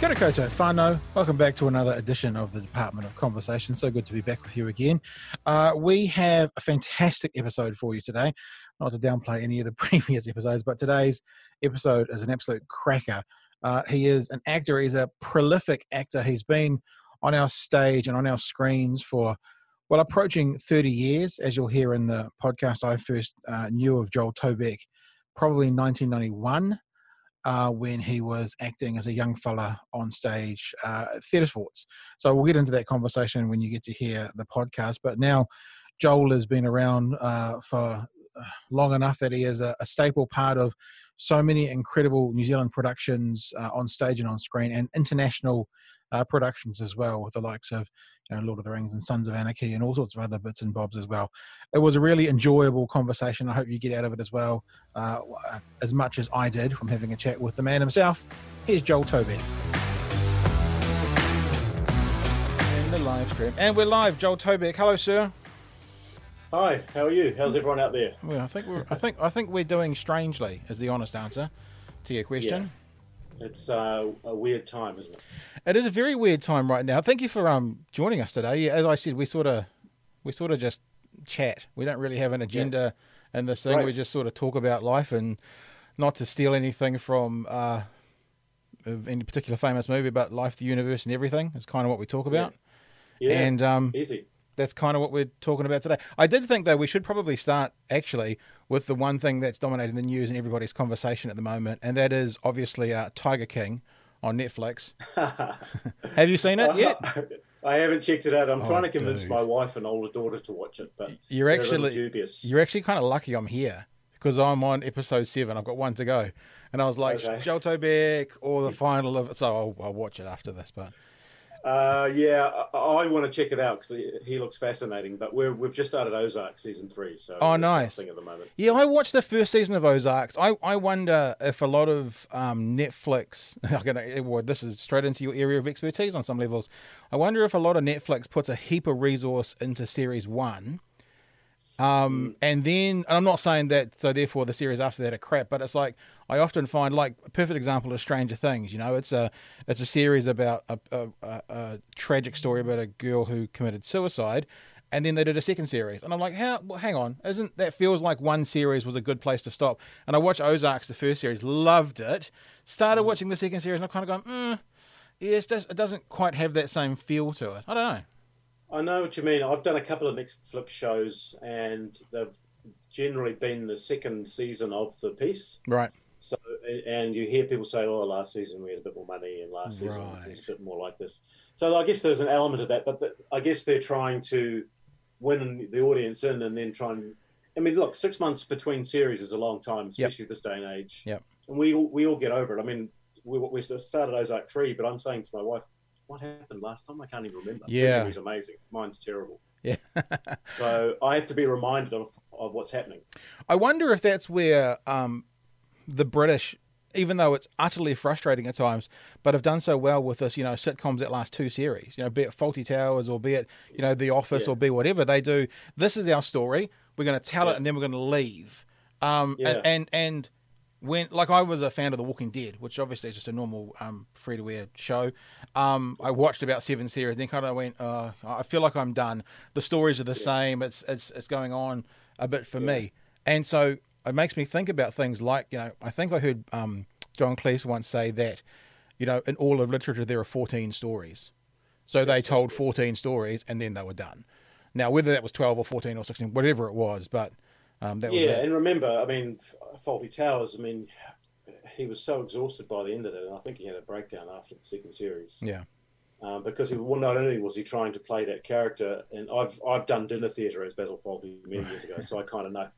Kia koutou whānau. Welcome back to another edition of the Department of Conversation. So good to be back with you again. Uh, we have a fantastic episode for you today. Not to downplay any of the previous episodes, but today's episode is an absolute cracker. Uh, he is an actor. He's a prolific actor. He's been on our stage and on our screens for well approaching 30 years. As you'll hear in the podcast, I first uh, knew of Joel Tobeck probably 1991 uh, when he was acting as a young fella on stage uh, at Theatre Sports. So we'll get into that conversation when you get to hear the podcast. But now Joel has been around uh, for long enough that he is a, a, staple part of so many incredible New Zealand productions uh, on stage and on screen and international uh, productions as well, with the likes of you know, Lord of the Rings and Sons of Anarchy and all sorts of other bits and bobs as well. It was a really enjoyable conversation. I hope you get out of it as well, uh, as much as I did from having a chat with the man himself. Here's Joel Tobeck. And the live stream. And we're live, Joel Tobeck. Hello, sir. Hi, how are you? How's everyone out there? Well, I think we're I think I think we're doing strangely is the honest answer to your question. Yeah. It's uh, a weird time, isn't it? It is a very weird time right now. Thank you for um joining us today. As I said, we sort of we sort of just chat. We don't really have an agenda yeah. in this thing. Right. We just sort of talk about life and not to steal anything from uh, any particular famous movie, but life, the universe, and everything is kind of what we talk about. Yeah, yeah. and um, easy that's kind of what we're talking about today. I did think though we should probably start actually with the one thing that's dominating the news and everybody's conversation at the moment, and that is obviously uh, Tiger King on Netflix. Have you seen it yet? I haven't checked it out. I'm oh, trying to convince dude. my wife and older daughter to watch it, but you're actually dubious. You're actually kind of lucky I'm here because I'm on episode seven. I've got one to go, and I was like, okay. Joel Tobeck or the final of it. So I'll, I'll watch it after this, but. Uh, yeah, I, I want to check it out because he, he, looks fascinating. But we're, we've just started Ozark season three, so oh, nice. At the moment. Yeah, I watched the first season of Ozarks. I, I wonder if a lot of um, Netflix, are gonna well, this is straight into your area of expertise on some levels. I wonder if a lot of Netflix puts a heap of resource into series one um, mm. And then, and I'm not saying that, so therefore the series after that are crap, but it's like I often find like a perfect example of Stranger Things. You know, it's a it's a series about a, a, a, a tragic story about a girl who committed suicide, and then they did a second series, and I'm like, how? Well, hang on, isn't that feels like one series was a good place to stop? And I watched Ozarks, the first series, loved it. Started mm. watching the second series, and I'm kind of going, mm, yeah, it doesn't quite have that same feel to it. I don't know. I know what you mean. I've done a couple of Netflix shows, and they've generally been the second season of the piece. Right. So, and you hear people say, "Oh, last season we had a bit more money, and last season right. it was a bit more like this." So, I guess there's an element of that, but the, I guess they're trying to win the audience in, and then try and. I mean, look, six months between series is a long time, especially yep. this day and age. Yeah. And we we all get over it. I mean, we we started Ozark three, but I'm saying to my wife, what happened last time? I can't even remember. Yeah, he's amazing. Mine's terrible. Yeah. so I have to be reminded of, of what's happening. I wonder if that's where um, the British, even though it's utterly frustrating at times, but have done so well with this, you know, sitcoms that last two series, you know, be it Fawlty Towers or be it, you know, The Office yeah. or be whatever they do. This is our story. We're going to tell yeah. it and then we're going to leave. Um, yeah. and, and, and when like I was a fan of The Walking Dead, which obviously is just a normal um, free to air show. Um, I watched about seven series, then kind of went, uh, I feel like I'm done. The stories are the yeah. same. It's it's it's going on a bit for yeah. me, and so it makes me think about things like you know I think I heard um, John Cleese once say that you know in all of literature there are 14 stories, so they told 14 stories and then they were done. Now whether that was 12 or 14 or 16, whatever it was, but um, that yeah, and remember, I mean, Fawlty Towers. I mean, he was so exhausted by the end of it, and I think he had a breakdown after the second series. Yeah. Um, because he, well, not only was he trying to play that character, and I've I've done dinner theatre as Basil Fawlty many years ago, so I kind of know.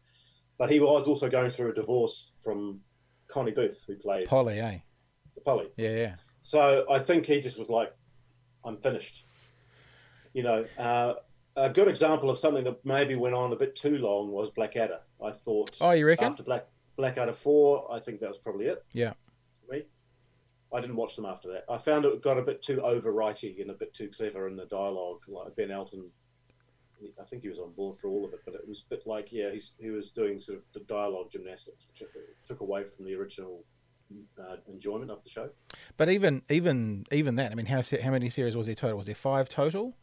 But he was also going through a divorce from Connie Booth, who played Polly, eh? Polly. Yeah, yeah. So I think he just was like, "I'm finished." You know, uh, a good example of something that maybe went on a bit too long was Blackadder. I thought. Oh, you reckon? After Black Blackadder four, I think that was probably it. Yeah. me, I didn't watch them after that. I found it got a bit too overwriting and a bit too clever in the dialogue. Like Ben Elton, I think he was on board for all of it, but it was a bit like yeah, he's, he was doing sort of the dialogue gymnastics, which took away from the original uh, enjoyment of the show. But even even even that, I mean, how how many series was there total? Was there five total?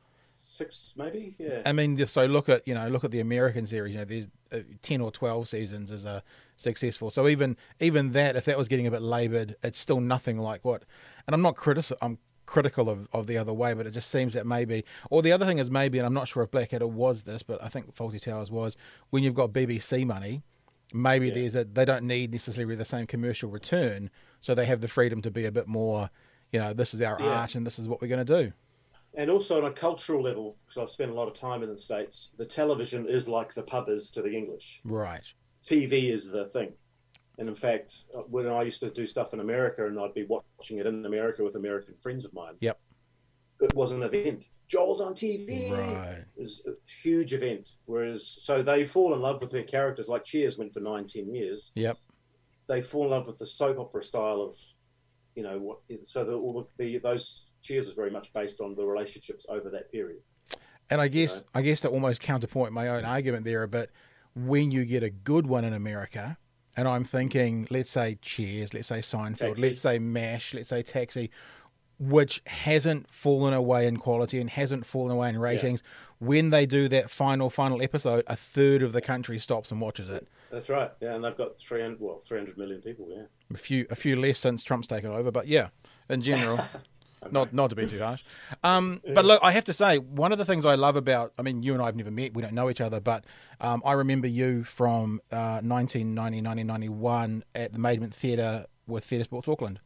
Six, maybe. Yeah. I mean, so look at you know look at the American series. You know, there's uh, ten or twelve seasons as a successful. So even even that, if that was getting a bit laboured, it's still nothing like what. And I'm not critic. I'm critical of, of the other way, but it just seems that maybe, or the other thing is maybe, and I'm not sure if Blackadder was this, but I think Fawlty Towers was when you've got BBC money, maybe yeah. there's a they don't need necessarily the same commercial return, so they have the freedom to be a bit more, you know, this is our yeah. art and this is what we're going to do. And also on a cultural level, because I've spent a lot of time in the states, the television is like the pub is to the English. Right. TV is the thing. And in fact, uh, when I used to do stuff in America and I'd be watching it in America with American friends of mine, yep, it was an event. Joel's on TV. Right. It was a huge event. Whereas, so they fall in love with their characters. Like Cheers went for nine, ten years. Yep. They fall in love with the soap opera style of, you know, what. So the, all the, the those Cheers was very much based on the relationships over that period. And I guess, you know? I guess to almost counterpoint my own argument there a bit, when you get a good one in America, and I'm thinking, let's say Cheers, let's say Seinfeld, Taxi. let's say MASH, let's say Taxi, which hasn't fallen away in quality and hasn't fallen away in ratings. Yeah. When they do that final final episode, a third of the country stops and watches it. That's right. Yeah, and they've got 300 well, 300 million people, yeah. A few a few less since Trump's taken over, but yeah, in general. Okay. Not not to be too harsh. Um, but look, I have to say, one of the things I love about, I mean, you and I have never met, we don't know each other, but um, I remember you from uh, 1990, 1991 at the Maidment Theatre with Theatre Sports Auckland.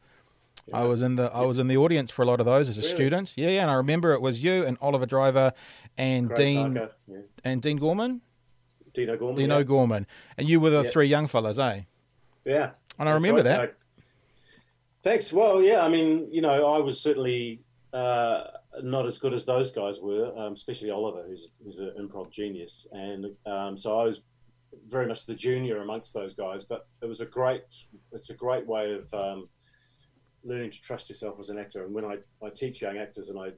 Yeah. I was in the I was in the audience for a lot of those as a really? student. Yeah, yeah, and I remember it was you and Oliver Driver and Craig Dean yeah. and Dean Gorman. Dino Gorman. Dino yeah. Gorman, and you were the three young fellas, eh? Yeah. And I remember right. that. thanks. Well, yeah. I mean, you know, I was certainly uh, not as good as those guys were, um, especially Oliver, who's who's an improv genius, and um, so I was very much the junior amongst those guys. But it was a great, it's a great way of um, learning to trust yourself as an actor. And when I, I teach young actors, and I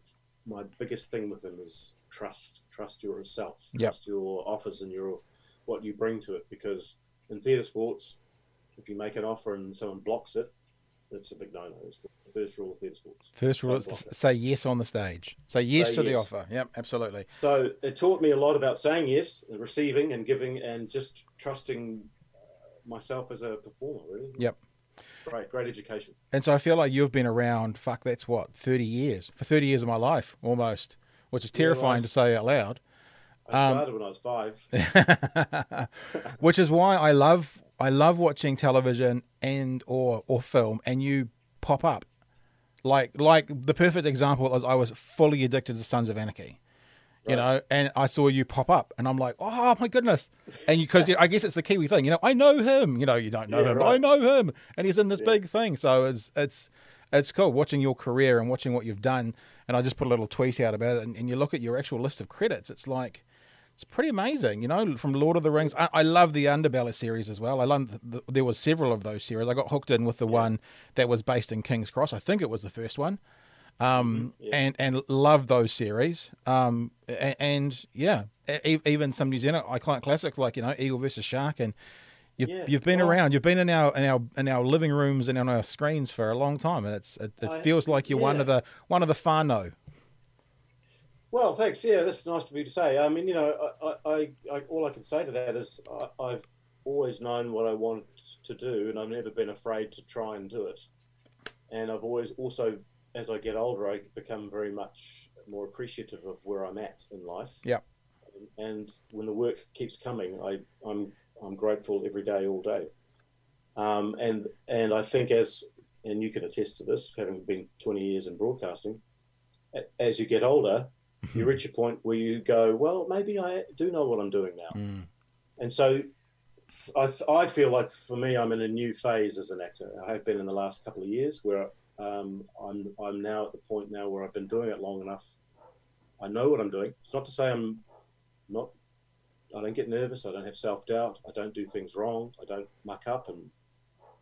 my biggest thing with them is trust, trust yourself, yep. trust your offers and your what you bring to it. Because in theatre sports, if you make an offer and someone blocks it, it's a big no-no. It's the first rule of theatre sports. First rule is say yes on the stage. Say yes say to yes. the offer. Yep, absolutely. So it taught me a lot about saying yes, and receiving and giving, and just trusting uh, myself as a performer. Really. Yep. Great, great education. And so I feel like you've been around, fuck, that's what, 30 years? For 30 years of my life, almost, which is terrifying yeah, was, to say out loud. I started um, when I was five. which is why I love I love watching television and or or film and you pop up. Like like the perfect example was I was fully addicted to Sons of Anarchy you know, and I saw you pop up, and I'm like, oh my goodness, and you, because I guess it's the Kiwi thing, you know, I know him, you know, you don't know yeah, him, right. but I know him, and he's in this yeah. big thing, so it's it's it's cool watching your career and watching what you've done, and I just put a little tweet out about it, and, and you look at your actual list of credits, it's like. It's pretty amazing, you know. From Lord of the Rings, I, I love the Underbelly series as well. I love the, there was several of those series. I got hooked in with the yeah. one that was based in King's Cross. I think it was the first one um, mm-hmm. yeah. and and love those series. Um, and, and yeah, even some New Zealand iconic classics like you know Eagle versus Shark, and you've yeah. you've been well, around. You've been in our in our in our living rooms and on our screens for a long time, and it's it, it feels like you're yeah. one of the one of the whānau. Well, thanks. Yeah, that's nice of you to say. I mean, you know, I, I, I all I can say to that is I, I've always known what I want to do, and I've never been afraid to try and do it. And I've always also as I get older, I become very much more appreciative of where I'm at in life. Yeah. And when the work keeps coming, I, I'm I'm grateful every day, all day. Um, and and I think as and you can attest to this, having been 20 years in broadcasting, as you get older, you reach a point where you go, well, maybe I do know what I'm doing now. Mm. And so I, I feel like for me, I'm in a new phase as an actor. I have been in the last couple of years where um, I'm I'm now at the point now where I've been doing it long enough. I know what I'm doing. It's not to say I'm not. I don't get nervous. I don't have self doubt. I don't do things wrong. I don't muck up, and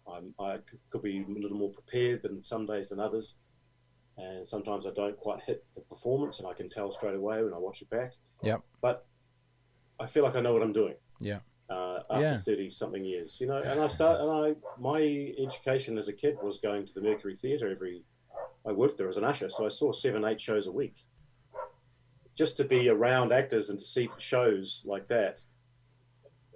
I'm, I could be a little more prepared than some days than others. And sometimes I don't quite hit the performance, and I can tell straight away when I watch it back. Yeah. But I feel like I know what I'm doing. Yeah. Uh, after 30 something years. You know, and I start and I my education as a kid was going to the Mercury Theatre every. I worked there as an usher, so I saw seven, eight shows a week. Just to be around actors and to see shows like that,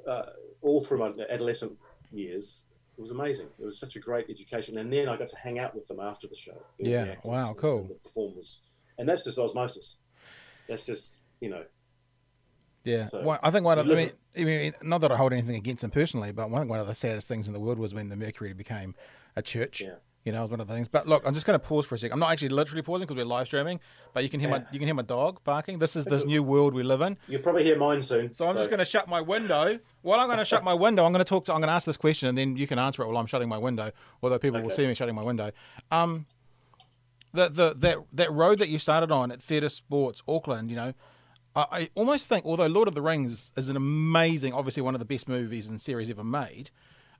uh, all through my adolescent years, it was amazing. It was such a great education, and then I got to hang out with them after the show. Yeah, the wow, cool. The performers, and that's just osmosis. That's just you know yeah, so, well, I think one of I mean, I mean, not that I hold anything against them personally, but one one of the saddest things in the world was when the Mercury became a church. Yeah. You know, it was one of the things. But look, I'm just going to pause for a second. I'm not actually literally pausing because we're live streaming, but you can hear yeah. my you can hear my dog barking. This is this new world we live in. You'll probably hear mine soon. So I'm so. just going to shut my window. While I'm going to shut my window, I'm going to talk to. I'm going to ask this question, and then you can answer it while I'm shutting my window. Although people okay. will see me shutting my window. Um, the the that that road that you started on at Theatre Sports Auckland, you know, I, almost think, although Lord of the Rings is an amazing, obviously one of the best movies and series ever made,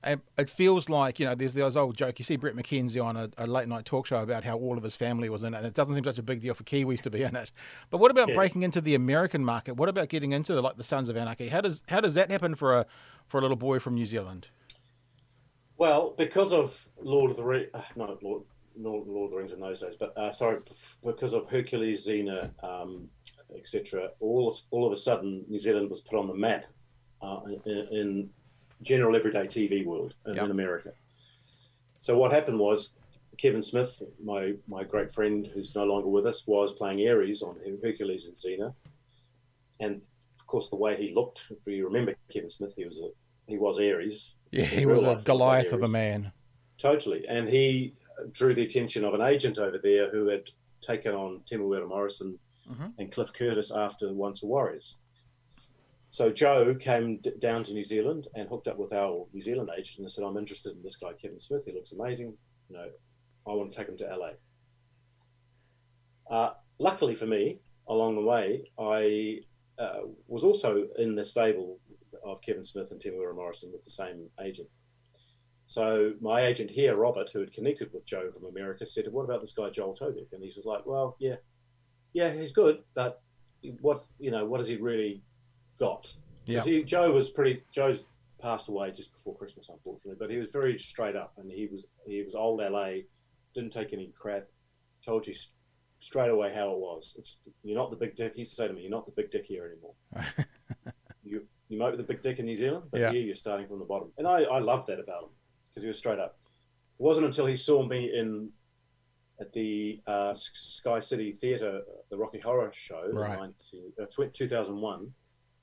it feels like you know there's this old joke. You see Brett McKenzie on a, a, late night talk show about how all of his family was in it, and it doesn't seem such a big deal for Kiwis to be in it. But what about yeah. breaking into the American market? What about getting into the, like the Sons of Anarchy? How does how does that happen for a for a little boy from New Zealand? Well, because of Lord of the Rings, uh, no Lord, Lord, Lord of the Rings in those days, but uh, sorry, because of Hercules, Xena, um, etc., all all of a sudden New Zealand was put on the map uh, in, in, general everyday TV world in, yep. in America. So what happened was Kevin Smith, my my great friend who's no longer with us, was playing Ares on Hercules and Xena, and of course the way he looked. If you remember Kevin Smith, he was a he was Ares. Yeah, he was a Goliath of a man. Totally, and he drew the attention of an agent over there who had taken on Temuera Morrison mm-hmm. and Cliff Curtis after Once Were Warriors. So Joe came d- down to New Zealand and hooked up with our New Zealand agent and said, "I'm interested in this guy Kevin Smith. He looks amazing. You know, I want to take him to LA." Uh, luckily for me, along the way, I uh, was also in the stable of Kevin Smith and Temuera Morrison with the same agent. So my agent here, Robert, who had connected with Joe from America, said, "What about this guy Joel Tobeck?" And he was like, "Well, yeah, yeah, he's good, but what you know, what has he really got? Yeah. He, Joe was pretty. Joe's passed away just before Christmas, unfortunately, but he was very straight up, and he was he was old LA, didn't take any crap, told you straight away how it was. It's you're not the big dick. He used to say to me, "You're not the big dick here anymore." you you might be the big dick in New Zealand, but yeah. here you're starting from the bottom, and I I loved that about him because he was straight up. It wasn't until he saw me in at the uh, Sky City Theatre, the Rocky Horror Show, right. 19, uh, 2001,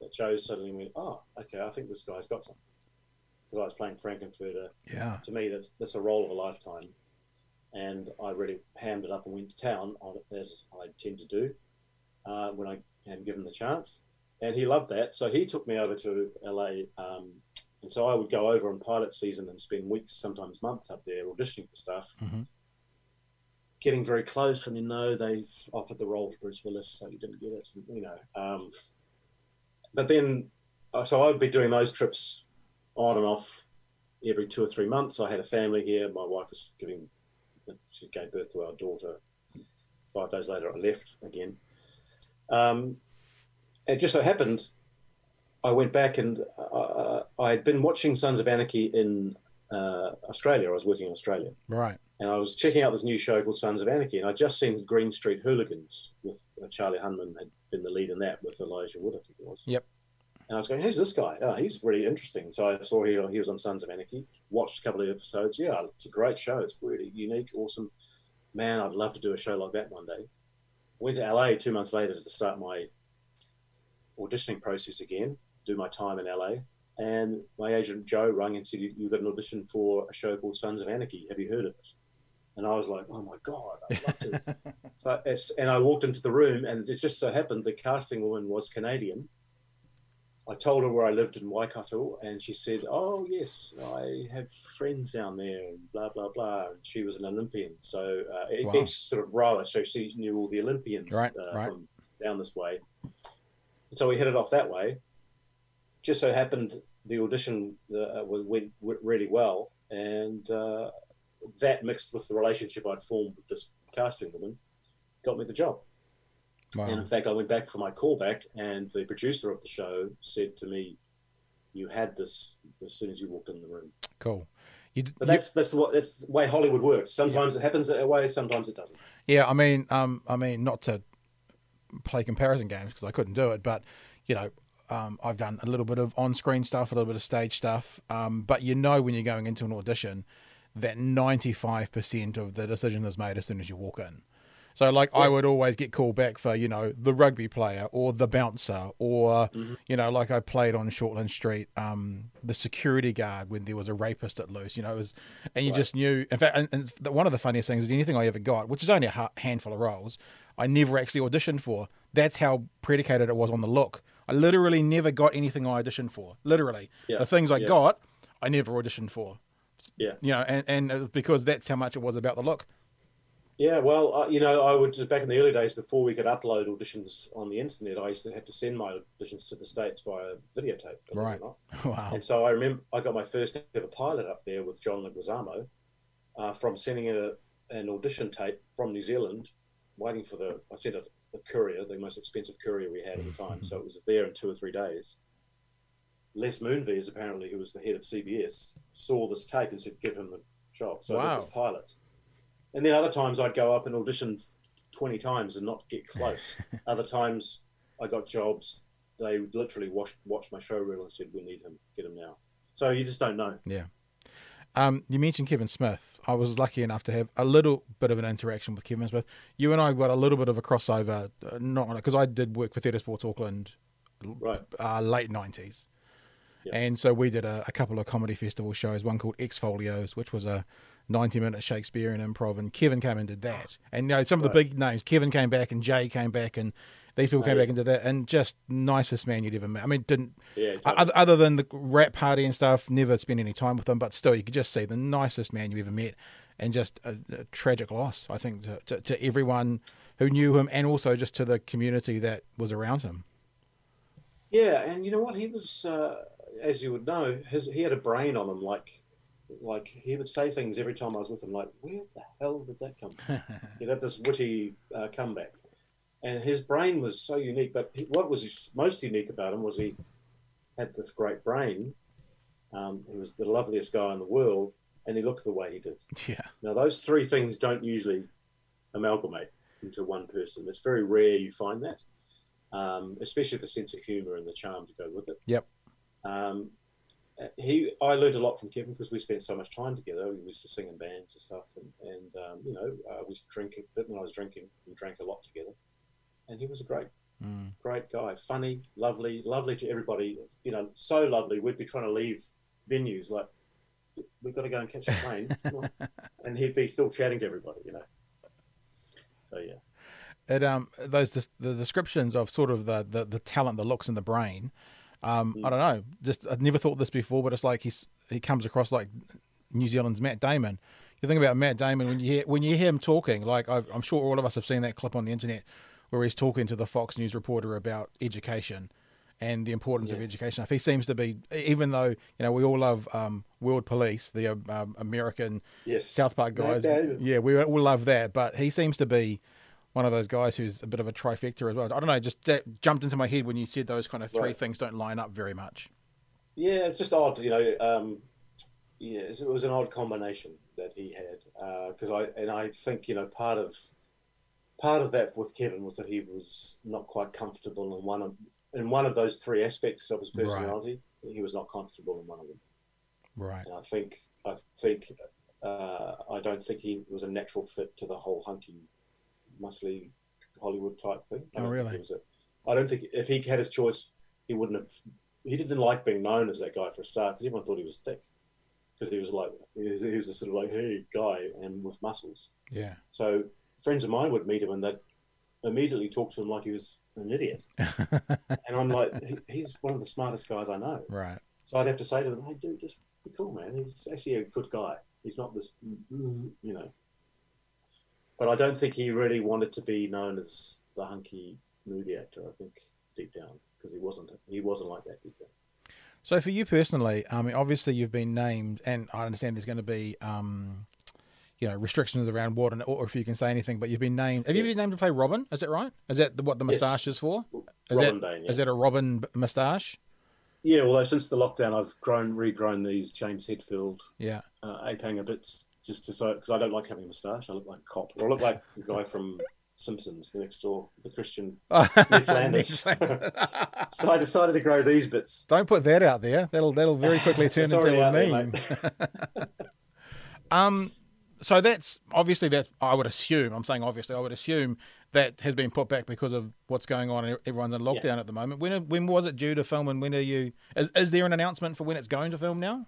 that Joe suddenly went, oh, okay, I think this guy's got something. Because I was playing Frank-N-Furter. Yeah. To me, that's that's a role of a lifetime. And I really hammed it up and went to town on it, as I tend to do uh, when I am given the chance. And he loved that. So he took me over to LA. Um, and so I would go over on pilot season and spend weeks, sometimes months up there auditioning for stuff. Mm-hmm getting very close, and you know they've offered the role to Bruce Willis, so you didn't get it. You know, um, but then uh, so I would be doing those trips on and off every two or three months. I had a family here. My wife was giving she gave birth to our daughter. Five days later, I left again. Um, it just so happened I went back and uh, I had been watching Sons of Anarchy in uh, Australia. I was working in Australia. Right and I was checking out this new show called Sons of Anarchy, and I'd just seen Green Street Hooligans with uh, Charlie Hunnam had been the lead in that with Elijah Wood, I think it was. Yep. And I was going, "Who's this guy? Oh, he's really interesting." So I saw he he was on Sons of Anarchy. Watched a couple of episodes. Yeah, it's a great show. It's really unique, awesome. Man, I'd love to do a show like that one day. Went to LA two months later to start my auditioning process again. Do my time in LA, and my agent Joe rang and said, "You've got an audition for a show called Sons of Anarchy. Have you heard of it?" And I was like, oh my God, I'd love to. so and I walked into the room, and it just so happened the casting woman was Canadian. I told her where I lived in Waikato, and she said, "Oh yes, I have friends down there, and blah blah blah." And she was an Olympian, so uh, wow. ex sort of rower, so she knew all the Olympians right, uh, right. from down this way. And so we headed off that way. Just so happened the audition uh, went really well, and uh, that mixed with the relationship I'd formed with this casting woman got me the job. Wow. And in fact, I went back for my callback, and the producer of the show said to me, you had this as soon as you walked in the room. Cool. You, but that's that's what that's the way Hollywood works. Sometimes yeah. it happens that way, sometimes it doesn't. Yeah, I mean, um, I mean, not to play comparison games because I couldn't do it, but you know, um, I've done a little bit of on-screen stuff, a little bit of stage stuff, um, but you know when you're going into an audition that 95% of the decision is made as soon as you walk in. So like yeah. I would always get called back for you know the rugby player or the bouncer or mm-hmm. you know like I played on Shortland Street, um, the security guard when there was a rapist at loose. You know it was, and you right. just knew. In fact, and, and, one of the funniest things is anything I ever got, which is only a handful of roles, I never actually auditioned for. That's how predicated it was on the look. I literally never got anything I auditioned for. Literally, yeah. the things I yeah. got, I never auditioned for. Yeah, you know, and and because that's how much it was about the look. Yeah, well, uh, you know, I would back in the early days before we could upload auditions on the internet. I used to have to send my auditions to the states via videotape. Right. Wow. And so I remember I got my first ever pilot up there with John Leguizamo uh, from sending a, an audition tape from New Zealand, waiting for the. I sent a, a courier, the most expensive courier we had at the time, so it was there in two or three days. Les Moonves, apparently, who was the head of CBS, saw this tape and said, "Give him the job." So wow. I this pilot and then other times I'd go up and audition 20 times and not get close. other times I got jobs. They literally watched, watched my show reel and said, we need him, get him now. So you just don't know. Yeah. Um, you mentioned Kevin Smith. I was lucky enough to have a little bit of an interaction with Kevin Smith. You and I got a little bit of a crossover, uh, not because I did work for Theatre Sports Auckland, right, uh, late nineties, and so we did a, a, couple of comedy festival shows. One called Exfolios, which was a 90 minute Shakespearean improv, and Kevin came and did that. And you know, some of the big names, Kevin came back, and Jay came back, and these people came back and did that, and just nicest man you'd ever met. I mean, didn't yeah, other, other than the wrap party and stuff, never spent any time with him, but still, you could just see the nicest man you ever met, and just a, a tragic loss, I think, to, to, to, everyone who knew him, and also just to the community that was around him. Yeah, and you know what? He was, uh, as you would know, his, he had a brain on him like like he would say things every time I was with him, like, "Where the hell did that come from?" He'd have this witty uh, comeback, and his brain was so unique. But he, what was most unique about him was he had this great brain. Um, he was the loveliest guy in the world, and he looked the way he did. Yeah. Now those three things don't usually amalgamate into one person. It's very rare you find that, um, especially the sense of humour and the charm to go with it. Yep. Um, he I learned a lot from Kevin because we spent so much time together. We used to sing in bands and stuff, and, and um, you know uh, we used to drink a bit when I was drinking. We drank a lot together, and he was a great, mm. great guy. Funny, lovely, lovely to everybody. You know, so lovely. We'd be trying to leave venues like we've got to go and catch a plane, and he'd be still chatting to everybody. You know, so yeah. It um those the descriptions of sort of the, the the talent, the looks, and the brain um, mm. I don't know. Just I'd never thought this before, but it's like he's he comes across like New Zealand's Matt Damon. You think about Matt Damon when you hear when you hear him talking, like i am sure all of us have seen that clip on the internet where he's talking to the Fox News reporter about education and the importance yeah. of education. If he seems to be, even though you know we all love um, World Police, the um, American yes. South Park guys, yeah, we all love that, but he seems to be one of those guys who's a bit of a trifecta as well. I don't know, just jumped into my head when you said those kind of three right. things don't line up very much. Yeah, it's just odd, you know. Um, yeah, it was an odd combination that he had because uh, I and I think you know part of part of that with Kevin was that he was not quite comfortable in one of in one of those three aspects of his personality. Right. He was not comfortable in one of them. Right. And I think I think uh, I don't think he was a natural fit to the whole hunky muscly Hollywood type thing. I oh, really? I don't think if he had his choice, he wouldn't have. He didn't like being known as that guy for a start because everyone thought he was thick. Because he was like he was, he was a sort of like hey guy and with muscles. Yeah. So friends of mine would meet him and they'd immediately talk to him like he was an idiot. and I'm like, he, he's one of the smartest guys I know. Right. So I'd have to say to them, hey, dude, just be cool, man. He's actually a good guy. He's not this, you know, but I don't think he really wanted to be known as the hunky movie actor. I think deep down because he wasn't he wasn't like that deep down. So for you personally, I mean, obviously you've been named, and I understand there's going to be, um, you know, restrictions around what, and, or if you can say anything. But you've been named. Have you been named to play Robin? Is that right? Is that what the moustache yes. is for? Is Robin that, Dane, yeah. is that a Robin moustache? Yeah, although since the lockdown, I've grown, regrown these James Hetfield, yeah, uh, ape hanger bits just to so because I don't like having a moustache. I look like a cop, or I look like the guy from Simpsons, the next door, the Christian Ned Flanders. so I decided to grow these bits. Don't put that out there. That'll that'll very quickly turn into a meme. There, um, so that's obviously that I would assume. I'm saying obviously I would assume that has been put back because of what's going on. And everyone's in lockdown yeah. at the moment. When when was it due to film, and when are you? Is, is there an announcement for when it's going to film now?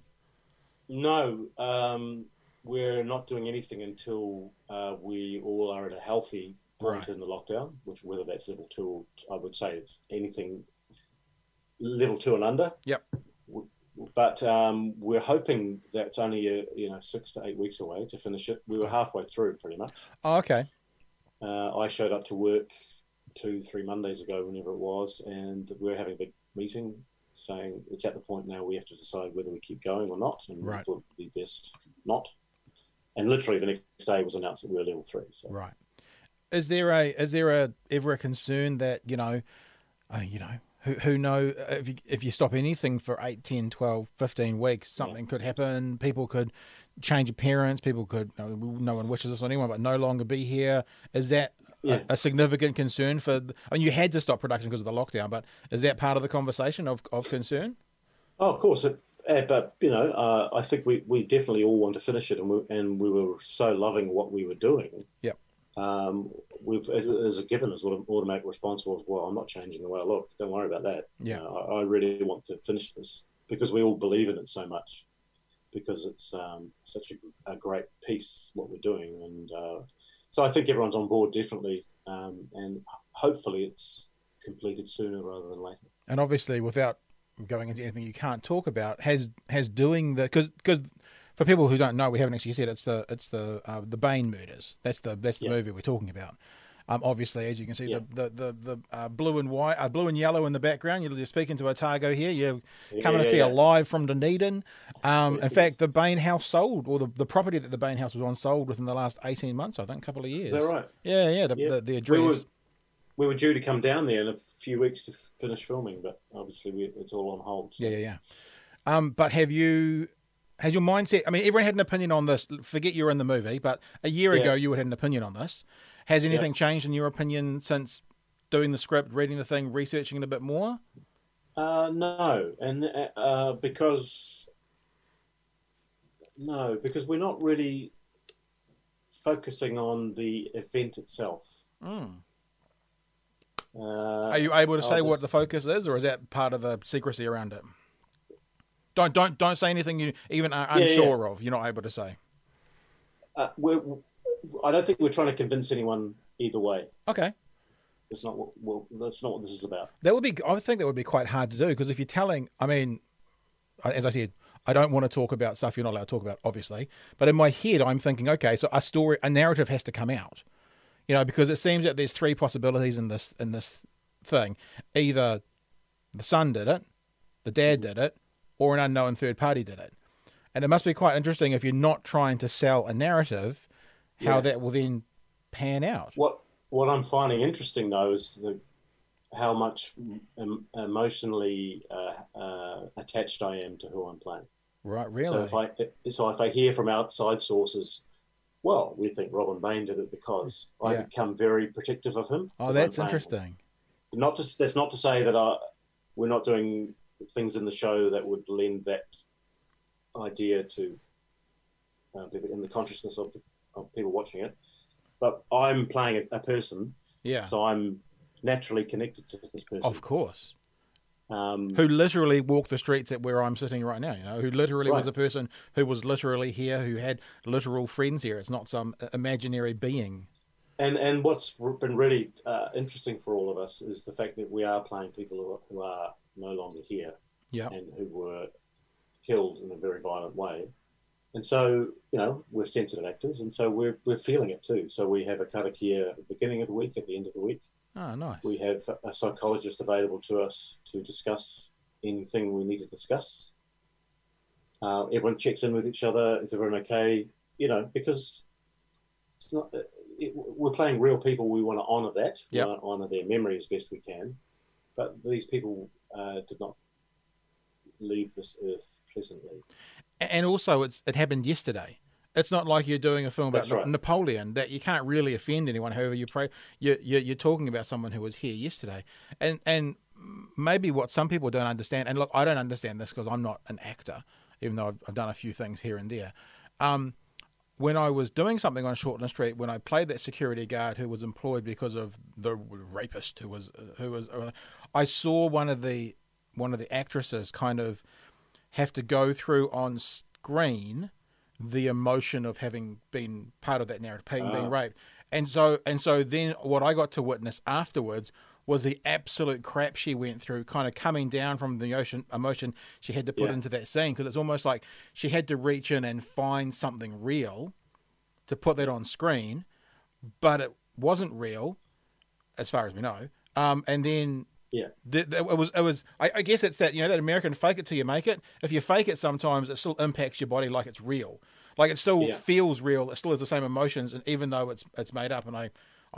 No, um, we're not doing anything until uh, we all are at a healthy point right. in the lockdown. Which whether that's level two, or I would say it's anything level two and under. Yep. But um, we're hoping that's only a, you know six to eight weeks away to finish it. We were halfway through pretty much. Oh, okay. Uh, I showed up to work two, three Mondays ago, whenever it was, and we are having a big meeting saying it's at the point now we have to decide whether we keep going or not. And right. we thought it'd be best not. And literally the next day was announced that we were level three. So. Right. Is there a is there a ever a concern that you know, uh, you know, who, who know if you, if you stop anything for 8 10 12 15 weeks something yeah. could happen people could change appearance people could no, no one wishes this on anyone but no longer be here is that yeah. a, a, significant concern for I mean you had to stop production because of the lockdown but is that part of the conversation of, of concern oh of course uh, but you know uh, I think we, we definitely all want to finish it and we, and we were so loving what we were doing yeah um, we've as a given as an automatic response was, well, I'm not changing the way I look. Don't worry about that. Yeah, you know, I, I, really want to finish this because we all believe in it so much because it's um, such a, a, great piece what we're doing, and uh, so I think everyone's on board definitely, um, and hopefully it's completed sooner rather than later. And obviously, without going into anything you can't talk about, has has doing the because because for people who don't know, we haven't actually said it's the it's the uh, the Bain murders. That's the that's the yeah. movie we're talking about. Um, obviously, as you can see, yeah. the the the, the uh, blue and white, uh, blue and yellow in the background. You're just speaking to Otago here. You're coming yeah, to you live from Dunedin. Um, in fact, the Bain House sold, or the, the property that the Bain House was on sold within the last eighteen months. I think, a couple of years. Is that right? Yeah, yeah. The the, the address. We were, we were due to come down there in a few weeks to finish filming, but obviously we, it's all on hold. So. Yeah, yeah, yeah. Um, but have you has your mindset? I mean, everyone had an opinion on this. Forget you're in the movie, but a year yeah. ago you would had an opinion on this. Has anything yeah. changed in your opinion since doing the script, reading the thing, researching it a bit more? Uh, no, and uh, because no, because we're not really focusing on the event itself. Mm. Uh, Are you able to say what the focus is, or is that part of the secrecy around it? Don't don't don't say anything you even are unsure yeah. of. You're not able to say. Uh, we're, I don't think we're trying to convince anyone either way. Okay. It's not what well, that's not what this is about. That would be. I think that would be quite hard to do because if you're telling, I mean, as I said, I don't want to talk about stuff you're not allowed to talk about, obviously. But in my head, I'm thinking, okay, so a story, a narrative has to come out, you know, because it seems that there's three possibilities in this in this thing. Either the son did it, the dad did it, or an unknown third party did it. And it must be quite interesting if you're not trying to sell a narrative, how yeah. that will then pan out. What what I'm finding interesting though is the how much emotionally uh, uh, attached I am to who I'm playing. Right, really. So if I so if I hear from outside sources, well, we think Robin Bain did it because yeah. I become very protective of him. Oh, that's interesting. Not to that's not to say that I, we're not doing things in the show that would lend that idea to uh, in the consciousness of, the, of people watching it. But I'm playing a, a, person, yeah. So I'm naturally connected to this person, of course. Um, who literally walked the streets at where I'm sitting right now? You know, who literally right. was a person who was literally here, who had literal friends here. It's not some imaginary being. And and what's been really uh, interesting for all of us is the fact that we are playing people who are, who are no longer here, yeah, and who were killed in a very violent way. And so, you know, we're sensitive actors, and so we're we're feeling it too. So we have a karakia at the beginning of the week, at the end of the week. Oh, nice. We have a psychologist available to us to discuss anything we need to discuss. Uh, everyone checks in with each other. Is everyone okay? You know, because it's not. It, we're playing real people. We want to honour that. Yep. We want to honour their memory as best we can. But these people uh, did not leave this earth pleasantly. And also, it's it happened yesterday. It's not like you're doing a film about right. Napoleon that you can't really offend anyone. However, you pray, you're, you're, you're talking about someone who was here yesterday, and and maybe what some people don't understand. And look, I don't understand this because I'm not an actor, even though I've, I've, done a few things here and there. Um, when I was doing something on Shortland Street, when I played that security guard who was employed because of the rapist who was who was, I saw one of the one of the actresses kind of have to go through on screen the emotion of having been part of that narrative, being, being ah. raped, and so and so then what I got to witness afterwards was the absolute crap she went through, kind of coming down from the ocean, emotion she had to put yeah. into that scene. Because it's almost like she had to reach in and find something real to put that on screen, but it wasn't real, as far as we know. Um, and then yeah, the, the, it was. It was. I, I, guess it's that you know that American fake it till you make it. If you fake it, sometimes it still impacts your body like it's real. Like it still yeah. feels real. It still has the same emotions, and even though it's it's made up. And I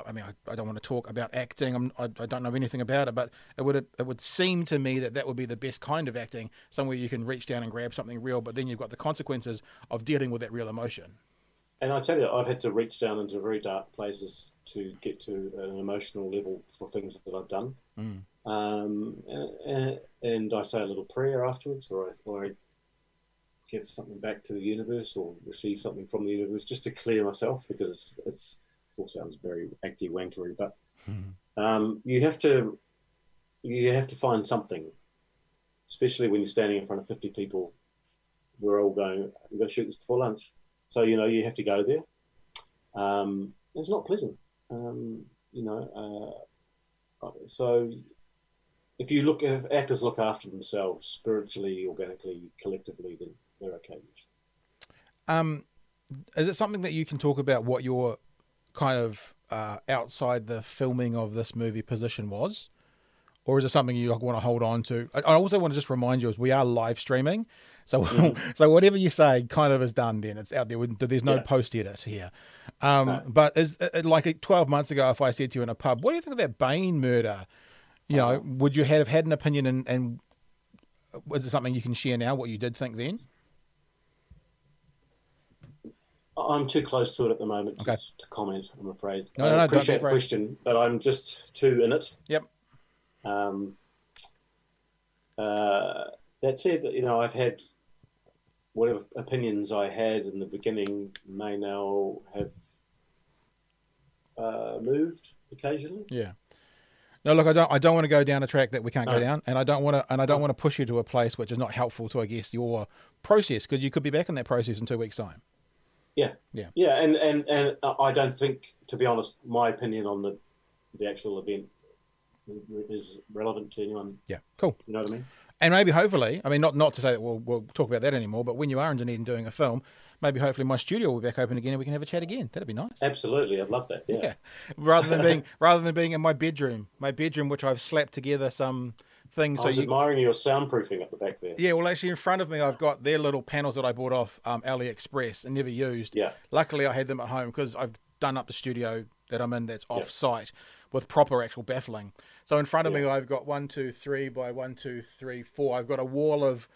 I mean, I, I, don't want to talk about acting. I'm, I, I don't know anything about it, but it would it would seem to me that that would be the best kind of acting, somewhere you can reach down and grab something real, but then you've got the consequences of dealing with that real emotion. And I tell you, I've had to reach down into very dark places to get to an emotional level for things that I've done. Mm. Um, and, and, I say a little prayer afterwards, or I, or I give something back to the universe, or receive something from the universe, just to clear myself because it's it's all sounds very acty wankery, but hmm. um, you have to you have to find something, especially when you're standing in front of 50 people. We're all going, we've got to shoot this before lunch. So, you know, you have to go there. Um, it's not pleasant, um, you know. Uh, so, if you look, if actors look after themselves spiritually, organically, collectively, then they're okay. Um, is it something that you can talk about what your kind of uh, outside the filming of this movie position was? Or is it something you want to hold on to? I also want to just remind you, as we are live streaming, so mm. so whatever you say kind of is done. Then it's out there. There's no yeah. post edit here. Um, no. But is uh, like 12 months ago, if I said to you in a pub, "What do you think of that Bain murder?" You know, would you have had an opinion? And, and was it something you can share now? What you did think then? I'm too close to it at the moment okay. to, to, comment. I'm afraid. No, no, no, I appreciate the question, but I'm just too in it. Yep. Um, uh, that said, you know, I've had whatever opinions I had in the beginning may now have uh, moved occasionally. Yeah. No, look, I don't. I don't want to go down a track that we can't no. go down, and I don't want to. And I don't want to push you to a place which is not helpful to, I guess, your process, because you could be back in that process in two weeks' time. Yeah, yeah, yeah, and and and uh, I don't think, to be honest, my opinion on the the actual event is relevant to anyone. Yeah, cool. You know what I mean? And maybe, hopefully, I mean, not not to say that we'll we'll talk about that anymore, but when you are in Dunedin doing a film, maybe hopefully my studio will be back open again and we can have a chat again. That'd be nice. Absolutely, I'd love that. Yeah. yeah. Rather than being rather than being in my bedroom, my bedroom which I've slapped together some things. I was so you, admiring your soundproofing at the back there. Yeah, well, actually, in front of me, I've got their little panels that I bought off um, AliExpress and never used. Yeah. Luckily, I had them at home because I've done up the studio that I'm in that's off site with proper actual baffling. So in front of yeah. me, I've got one, two, three by one, two, three, four. I've got a wall of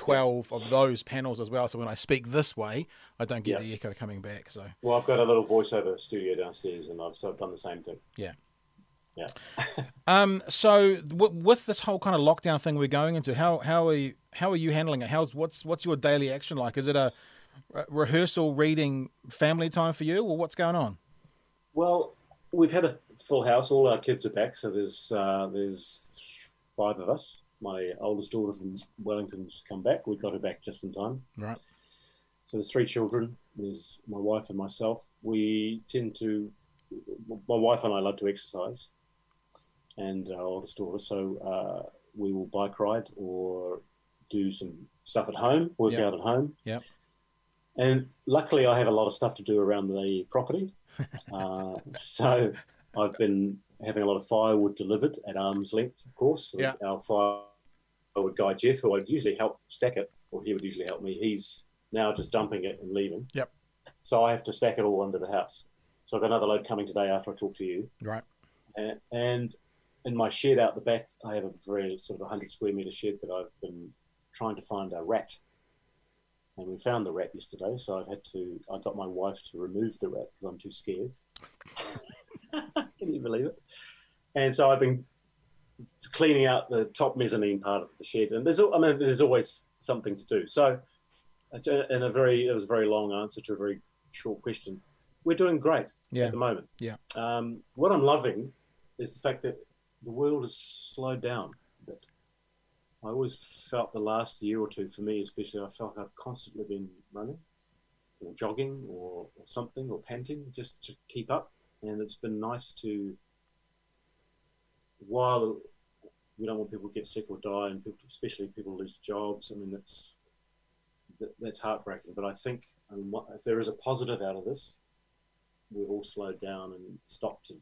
12 of those panels as well. So when I speak this way, I don't get the echo coming back. So Well, I've got a little voiceover studio downstairs and I've, done the same thing. Yeah. Yeah. um. So w- with this whole kind of lockdown thing we're going into, how how are you how are you handling it? How's what's what's your daily action like? Is it a, a rehearsal, reading, family time for you, or what's going on? Well, we've had a full house. All our kids are back, so there's uh, there's five of us. My oldest daughter from Wellington's come back. We got her back just in time. Right. So there's three children. There's my wife and myself. We tend to. My wife and I love to exercise and our oldest daughter. So uh, we will bike ride or do some stuff at home, work yep. out at home. Yeah. And luckily, I have a lot of stuff to do around the property. uh, so I've been having a lot of firewood delivered at arm's length, of course. Yeah. Our firewood guy, Jeff, who I'd usually help stack it, or he would usually help me, he's now just dumping it and leaving. Yep. So I have to stack it all under the house. So I've got another load coming today after I talk to you. Right. And, and in my shed out the back, I have a very sort of 100 square meter shed that I've been trying to find a rat. And we found the rat yesterday, so I've had to. I got my wife to remove the rat because I'm too scared. Can you believe it? And so I've been cleaning out the top mezzanine part of the shed, and there's I mean there's always something to do. So, in a very it was a very long answer to a very short question. We're doing great yeah. at the moment. Yeah. Um, what I'm loving is the fact that the world has slowed down a bit. I always felt the last year or two, for me especially, I felt I've constantly been running or jogging or, or something or panting just to keep up. And it's been nice to, while we don't want people to get sick or die, and people, especially people lose jobs. I mean, that's that, that's heartbreaking. But I think mean, if there is a positive out of this, we've all slowed down and stopped to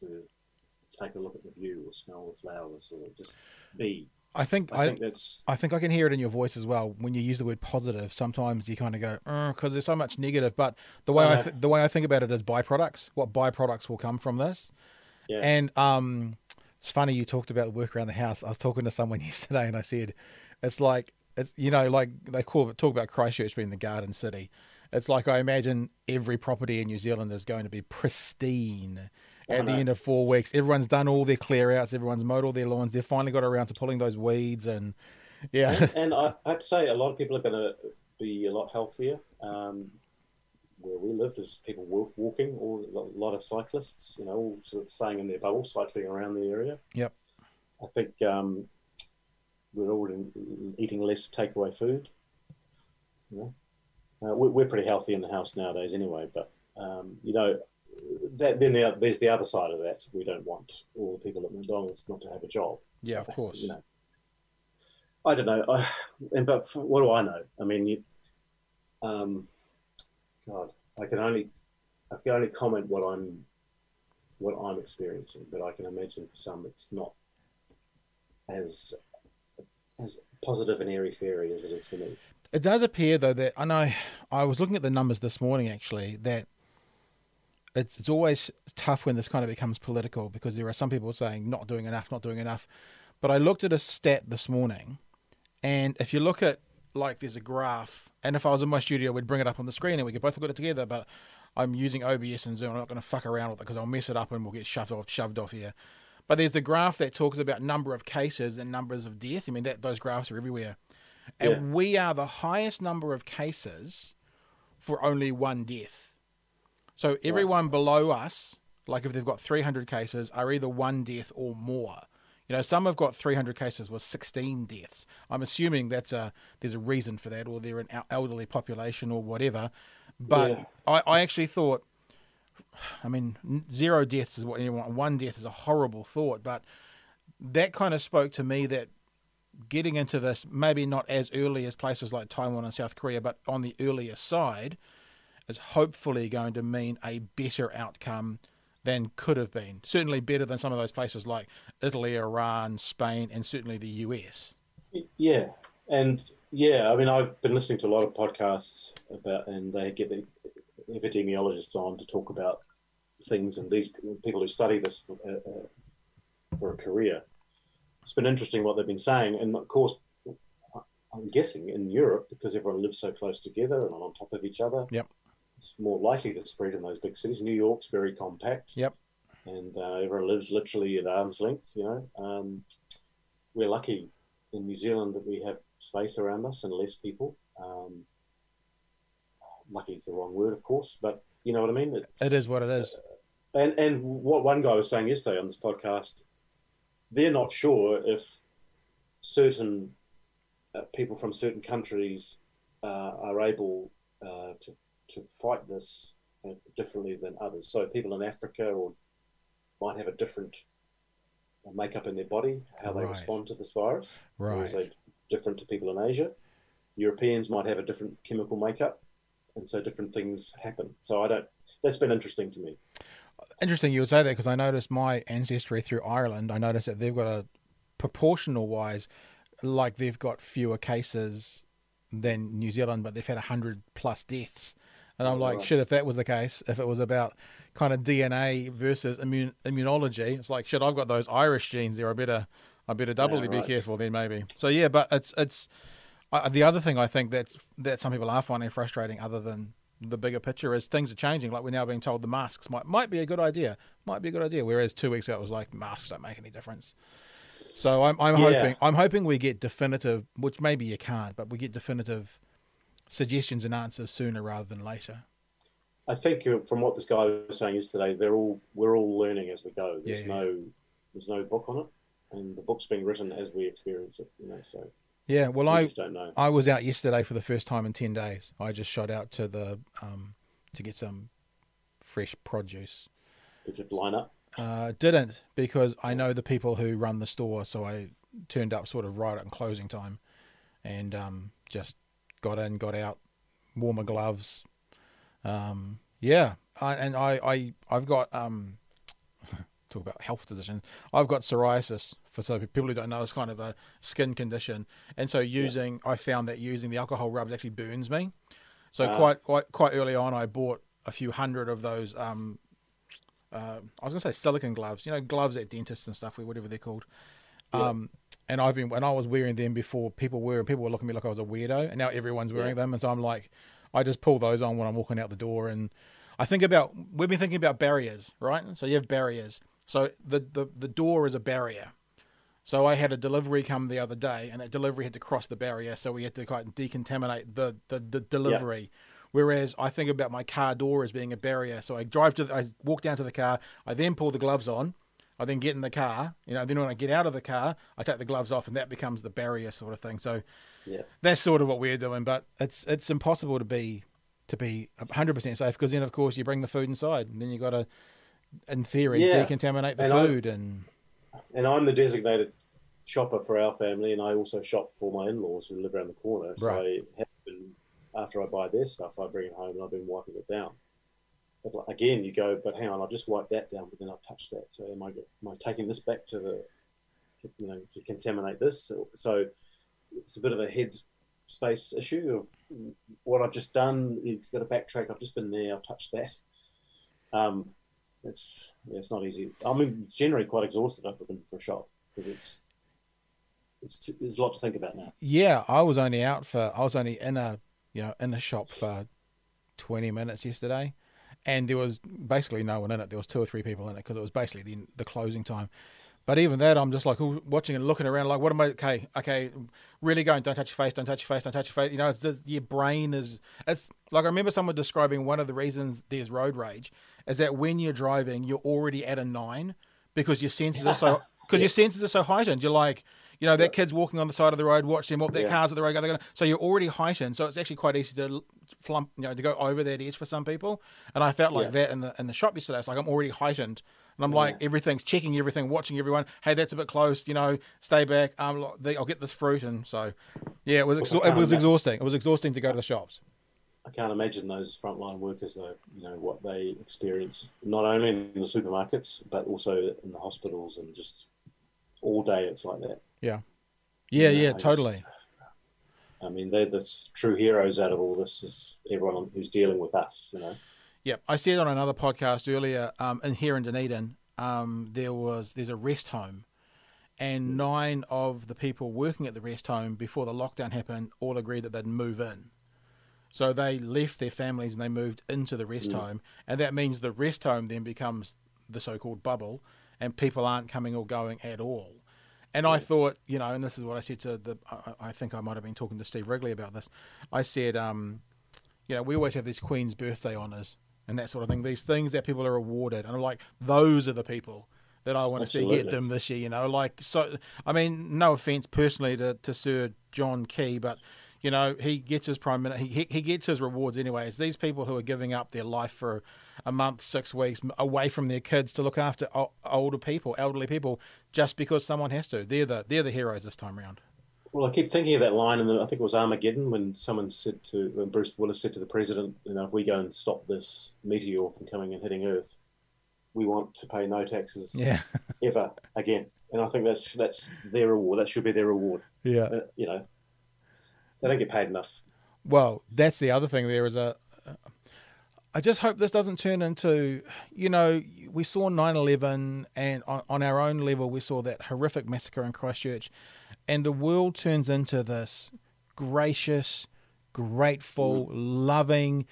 to take a look at the view or smell the flowers or just be. I think I, I, think that's I think I can hear it in your voice as well when you use the word positive. Sometimes you kind of go because there's so much negative. But the way I, I th- the way I think about it is byproducts. What byproducts will come from this? yeah. And um, it's funny you talked about the work around the house. I was talking to someone yesterday, and I said, it's like it's you know like they call talk about Christchurch being the garden city. It's like I imagine every property in New Zealand is going to be pristine at the end of four weeks. Everyone's done all their clear outs. Everyone's mowed all their lawns. They've finally got around to pulling those weeds and yeah, and, and I, to say, a lot of people are going to be a lot healthier. Um, where we live, there's people walk, walking, or a lot of cyclists, you know, all sort of staying in their bubble, cycling around the area. Yep. I think um, we're all in, eating less takeaway food. You know, uh, we're, we're pretty healthy in the house nowadays, anyway. But um, you know, that, then the, there's the other side of that. We don't want all the people at McDonald's not to have a job. Yeah, of course. You know, I don't know. I, and but what do I know? I mean, you, um, God, I can only I can only comment what I'm what I'm experiencing, but I can imagine for some it's not as as positive and airy fairy as it is for me. It does appear though that I know I was looking at the numbers this morning actually that it's it's always tough when this kind of becomes political because there are some people saying not doing enough, not doing enough. But I looked at a stat this morning, and if you look at like there's a graph, and if I was in my studio, we'd bring it up on the screen and we could both look at it together. But I'm using OBS and Zoom. I'm not going to fuck around with it because I'll mess it up and we'll get shoved off, shoved off here. But there's the graph that talks about number of cases and numbers of death. I mean that those graphs are everywhere, and Yeah. we are the highest number of cases for only one death. So everyone below us, like if they've got 300 cases, are either one death or more. You know, some have got 300 cases with 16 deaths. I'm assuming that's a there's a reason for that, or they're an elderly population or whatever. But Yeah. I, I actually thought, I mean, zero deaths is what want. One death is a horrible thought, but that kind of spoke to me that getting into this, maybe not as early as places like Taiwan and South Korea, but on the earlier side, is hopefully going to mean a better outcome than could have been. Certainly better than some of those places like Italy, Iran, Spain, and certainly the US. Yeah, and yeah, I mean, I've been listening to a lot of podcasts about, and they get the epidemiologists on to talk about things, and these people who study this for, uh, uh, for a career. It's been interesting what they've been saying, and of course, I'm guessing in Europe because everyone lives so close together and on top of each other. Yep. It's more likely to spread in those big cities. New York's very compact. Yep. And uh, everyone lives literally at arm's length. You know, um, we're lucky in New Zealand that we have space around us and less people. Um, lucky is the wrong word, of course, but you know what I mean. It's, It is what it is. And and what one guy was saying yesterday on this podcast, they're not sure if certain uh, people from certain countries uh, are able uh, to to fight this uh, differently than others. So people in Africa or might have a different makeup in their body, how they Right. respond to this virus, Right. they different to people in Asia. Europeans might have a different chemical makeup, and so different things happen. So I don't. That's been interesting to me. Interesting you would say that because I noticed my ancestry through Ireland. I noticed that they've got a proportional wise, like they've got fewer cases than New Zealand, but they've had 100 plus deaths. And I'm like, right. shit, if that was the case, if it was about kind of DNA versus immune, immunology, it's like, shit, I've got those Irish genes there. I better, I better doubly yeah, right. be careful then, maybe. So yeah, but it's it's uh, the other thing I think that that some people are finding frustrating, other than the bigger picture, is things are changing. Like we're now being told the masks might might be a good idea, might be a good idea. Whereas two weeks ago it was like masks don't make any difference. So I'm I'm yeah. hoping I'm hoping we get definitive, which maybe you can't, but we get definitive suggestions and answers sooner rather than later. I think uh, from what this guy was saying yesterday, they're all we're all learning as we go. There's yeah, yeah. no there's no book on it, and the book's being written as we experience it. You know, so yeah. Well, I I was out yesterday for the first time in ten days. I just shot out to the um to get some fresh produce. Did it line up? Uh, didn't because I know the people who run the store, so I turned up sort of right at closing time, and um, just got in, got out, my gloves. Um, yeah, I, and I, I I've got um, talk about health condition. I've got psoriasis. For so people who don't know, it's kind of a skin condition, and so using yeah. I found that using the alcohol rubs actually burns me. So uh, quite quite quite early on, I bought a few hundred of those. Um, uh, I was gonna say silicon gloves, you know, gloves at dentists and stuff, whatever they're called. Yeah. Um, and I've been when I was wearing them before, people were and people were looking at me like I was a weirdo, and now everyone's wearing yeah. them, and so I'm like, I just pull those on when I'm walking out the door, and I think about we've been thinking about barriers, right? So you have barriers. So the the the door is a barrier. So I had a delivery come the other day, and that delivery had to cross the barrier, so we had to kind of decontaminate the the, the delivery. Yeah. Whereas I think about my car door as being a barrier. So I drive to, the, I walk down to the car, I then pull the gloves on, I then get in the car, you know, then when I get out of the car, I take the gloves off and that becomes the barrier sort of thing. So yeah. that's sort of what we're doing, but it's it's impossible to be to be 100% safe because then of course you bring the food inside and then you got to in theory yeah. decontaminate the and food I'm, and and I'm the designated shopper for our family and I also shop for my in-laws who live around the corner. So right. I been, after I buy their stuff, I bring it home and I've been wiping it down again, you go, but hang on, I'll just wipe that down, but then I've touched that. So am I, am I taking this back to the, you know, to contaminate this? So it's a bit of a head space issue of what I've just done. You've got to backtrack. I've just been there. I've touched that. Um, it's yeah, it's not easy. I'm generally quite exhausted after been for a shop because it's it's too, there's a lot to think about now. Yeah, I was only out for I was only in a you know in a shop for twenty minutes yesterday, and there was basically no one in it. There was two or three people in it because it was basically the the closing time. But even that, I'm just like watching and looking around, like, what am I? Okay, okay, really going. Don't touch your face. Don't touch your face. Don't touch your face. You know, it's the, your brain is. It's like I remember someone describing one of the reasons there's road rage is that when you're driving, you're already at a nine because your senses are so because yeah. your senses are so heightened. You're like, you know, that kid's walking on the side of the road, watch them, up, that yeah. car's at the road, they're gonna, so you're already heightened. So it's actually quite easy to flump, you know, to go over that edge for some people. And I felt like yeah. that in the in the shop yesterday. It's like I'm already heightened, and I'm yeah. like everything's checking everything, watching everyone. Hey, that's a bit close, you know, stay back. Um, I'll get this fruit, and so yeah, it was exa- it was exhausting. It was exhausting to go to the shops. I can't imagine those frontline workers, though. You know what they experience not only in the supermarkets but also in the hospitals and just all day. It's like that. Yeah. Yeah, you know, yeah, totally. Just, I mean, they're the true heroes out of all this. Is everyone who's dealing with us, you know? Yep, I said on another podcast earlier. Um, in here in Dunedin, um, there was there's a rest home, and mm. nine of the people working at the rest home before the lockdown happened all agreed that they'd move in. So they left their families and they moved into the rest mm. home, and that means the rest home then becomes the so-called bubble, and people aren't coming or going at all. And I thought, you know, and this is what I said to the, I, I think I might have been talking to Steve Wrigley about this. I said, um, you know, we always have these Queen's birthday honours and that sort of thing, these things that people are awarded. And I'm like, those are the people that I want Absolutely. to see get them this year, you know, like, so, I mean, no offence personally to, to Sir John Key, but, you know, he gets his prime minister, he, he gets his rewards anyway. It's these people who are giving up their life for a month, six weeks away from their kids to look after older people, elderly people, just because someone has to. They're the they're the heroes this time around. Well, I keep thinking of that line, and I think it was Armageddon when someone said to when Bruce Willis said to the president, "You know, if we go and stop this meteor from coming and hitting Earth, we want to pay no taxes yeah. ever again." And I think that's that's their reward. That should be their reward. Yeah, you know, they don't get paid enough. Well, that's the other thing. There is a I just hope this doesn't turn into, you know, we saw 9 11 and on, on, our own level, we saw that horrific massacre in Christchurch, and the world turns into this gracious, grateful, mm. loving,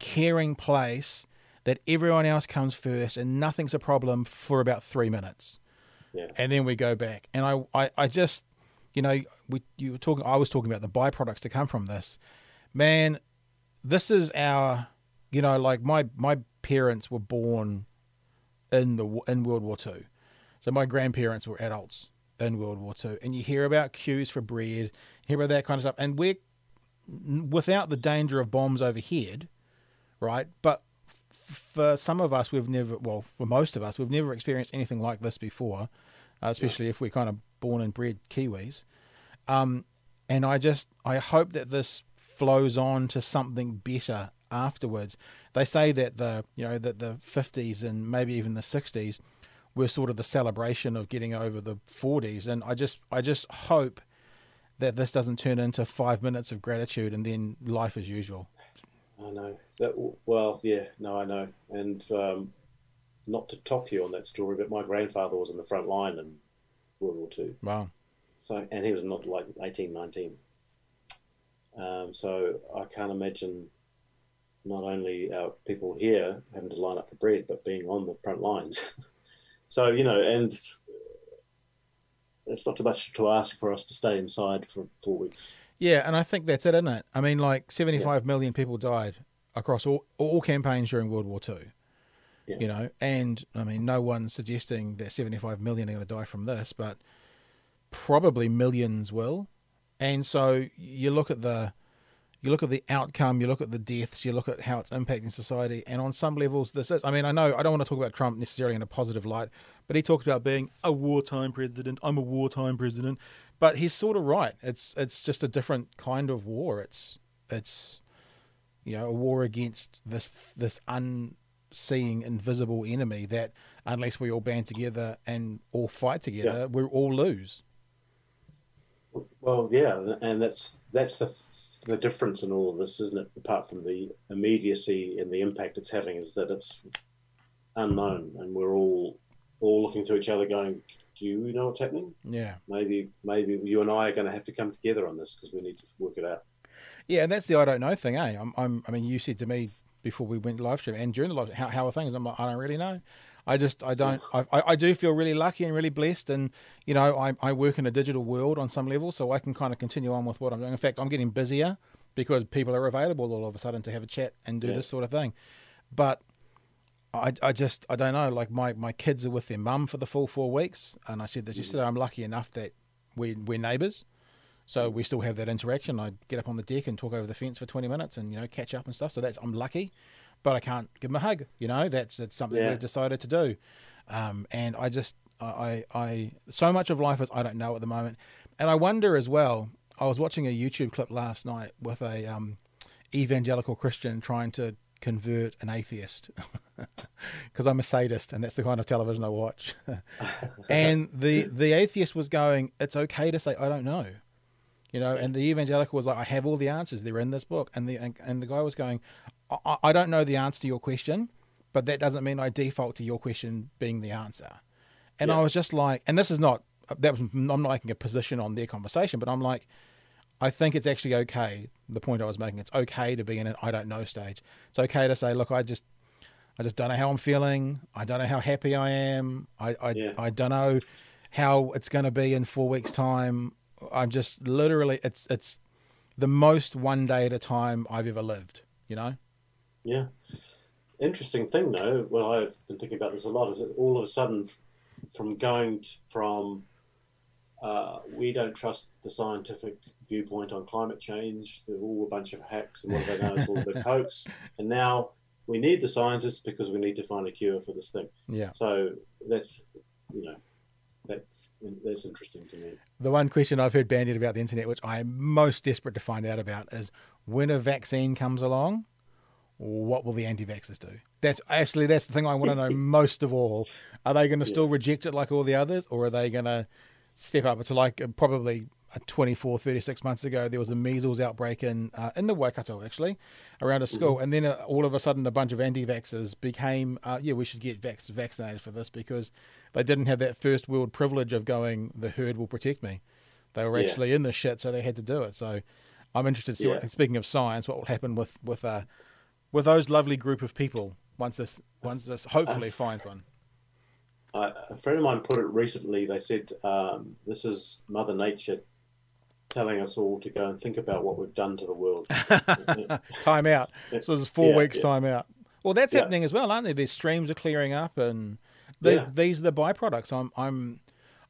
caring place that everyone else comes first and nothing's a problem for about three minutes. Yeah. And then we go back. And I, I, I just, you know, we, you were talking, I was talking about the byproducts to come from this. Man, this is our you know, like my my parents were born in the in World War Two, so my grandparents were adults in World War Two, and you hear about queues for bread, hear about that kind of stuff, and we're without the danger of bombs overhead, right? But for some of us, we've never, well, for most of us, we've never experienced anything like this before, uh, especially yeah. if we're kind of born and bred Kiwis. Um, and I just, I hope that this flows on to something better afterwards. They say that the you know that the 50s and maybe even the 60s were sort of the celebration of getting over the 40s, and I just I just hope that this doesn't turn into five minutes of gratitude and then life as usual. I know that. Well, yeah, no, I know, and um, not to top you on that story, but my grandfather was in the front line in World War Two. Wow. So, and he was not like eighteen, nineteen. Um, so I can't imagine not only our people here having to line up for bread, but being on the front lines. so, you know, and it's not too much to ask for us to stay inside for four weeks. Yeah, and I think that's it, isn't it? I mean, like seventy-five yeah. million people died across all, all campaigns during World War Two. Yeah. You know, and I mean, no one's suggesting that 75 million are going to die from this, but probably millions will. And so you look at the you look at the outcome, you look at the deaths, you look at how it's impacting society, and on some levels, this is. I mean, I know I don't want to talk about Trump necessarily in a positive light, but he talks about being a wartime president. I'm a wartime president, but he's sort of right. It's it's just a different kind of war. It's it's you know a war against this this unseeing, invisible enemy that unless we all band together and all fight together, yeah. we all lose. Well, yeah, and that's that's the the difference in all of this, isn't it? Apart from the immediacy and the impact it's having, is that it's unknown, and we're all all looking to each other, going, "Do you know what's happening?" Yeah. Maybe maybe you and I are going to have to come together on this because we need to work it out. Yeah, and that's the I don't know thing, eh? I'm, I'm I mean, you said to me before we went live stream and during the live, how how are things? I'm like, I don't really know. I just I don't I, I do feel really lucky and really blessed and you know I, I work in a digital world on some level so I can kind of continue on with what I'm doing. In fact, I'm getting busier because people are available all of a sudden to have a chat and do yeah. this sort of thing. But I, I just I don't know. Like my, my kids are with their mum for the full four weeks, and I said this hmm. yesterday. I'm lucky enough that we we're neighbours, so hmm. we still have that interaction. I get up on the deck and talk over the fence for 20 minutes and you know catch up and stuff. So that's I'm lucky but I can't give them a hug. You know, that's it's something yeah. we've decided to do. Um, and I just I I so much of life is I don't know at the moment, and I wonder as well. I was watching a YouTube clip last night with a um, evangelical Christian trying to convert an atheist because I'm a sadist and that's the kind of television I watch. and the the atheist was going, "It's okay to say I don't know." You know, and the evangelical was like, "I have all the answers. They're in this book." And the and, and the guy was going, I, I don't know the answer to your question, but that doesn't mean I default to your question being the answer. And yeah. I was just like, and this is not that was I'm not making a position on their conversation, but I'm like, I think it's actually okay. The point I was making, it's okay to be in an I don't know stage. It's okay to say, look, I just I just don't know how I'm feeling. I don't know how happy I am. I I, yeah. I don't know how it's going to be in four weeks' time. I'm just literally it's it's the most one day at a time I've ever lived. You know. Yeah. Interesting thing, though, well, I've been thinking about this a lot, is that all of a sudden, from going from uh, we don't trust the scientific viewpoint on climate change, they're all a bunch of hacks and what they know is all the hoax, and now we need the scientists because we need to find a cure for this thing. Yeah. So that's, you know, that's interesting to me. The one question I've heard bandied about the internet, which I am most desperate to find out about, is when a vaccine comes along, what will the anti-vaxxers do? That's actually that's the thing I want to know most of all. Are they going to yeah. still reject it like all the others, or are they going to step up? It's like uh, probably 24, 36 months ago, there was a measles outbreak in uh, in the Waikato actually, around a school, mm-hmm. and then uh, all of a sudden a bunch of anti-vaxxers became, uh, yeah, we should get vax- vaccinated for this because they didn't have that first world privilege of going, the herd will protect me. They were actually yeah. in the shit, so they had to do it. So I'm interested to see. Yeah. What, speaking of science, what will happen with with uh, with those lovely group of people once this once this hopefully finds one. a friend of mine put it recently. They said um, this is Mother Nature telling us all to go and think about what we've done to the world. time out. So there's four yeah, weeks yeah. time out. Well, that's yeah. happening as well, aren't they? These streams are clearing up, and these, these are the byproducts. I'm I'm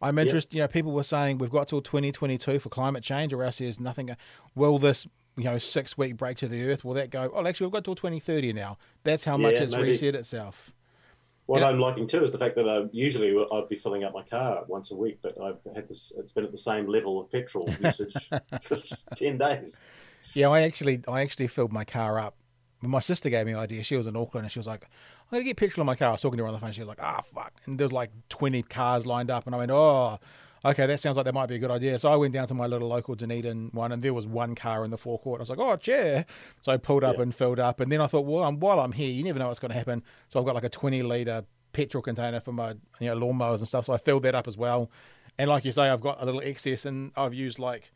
I'm interested. You know, people were saying we've got till 2022 for climate change, or else there's nothing. Will this you know six week break to the Earth will that go? Oh, actually, we've got till 2030 now. That's how much it's maybe. reset itself. What I'm liking too is the fact that I usually I'd be filling up my car once a week, but I've had this. It's been at the same level of petrol usage for ten days. Yeah, I actually I actually filled my car up. My sister gave me an idea. She was in Auckland and she was like, "I'm gonna get petrol in my car." I was talking to her on the phone. She was like, "Ah, fuck!" And there's like 20 cars lined up, and I went, "Oh." Okay, that sounds like that might be a good idea. So I went down to my little local Dunedin one, and there was one car in the forecourt. I was like, oh, chair. So I pulled up yeah. and filled up, and then I thought, well, while I'm here, you never know what's going to happen. So I've got like a 20 litre petrol container for my you know lawnmowers and stuff. So I filled that up as well. And like you say, I've got a little excess, and I've used like,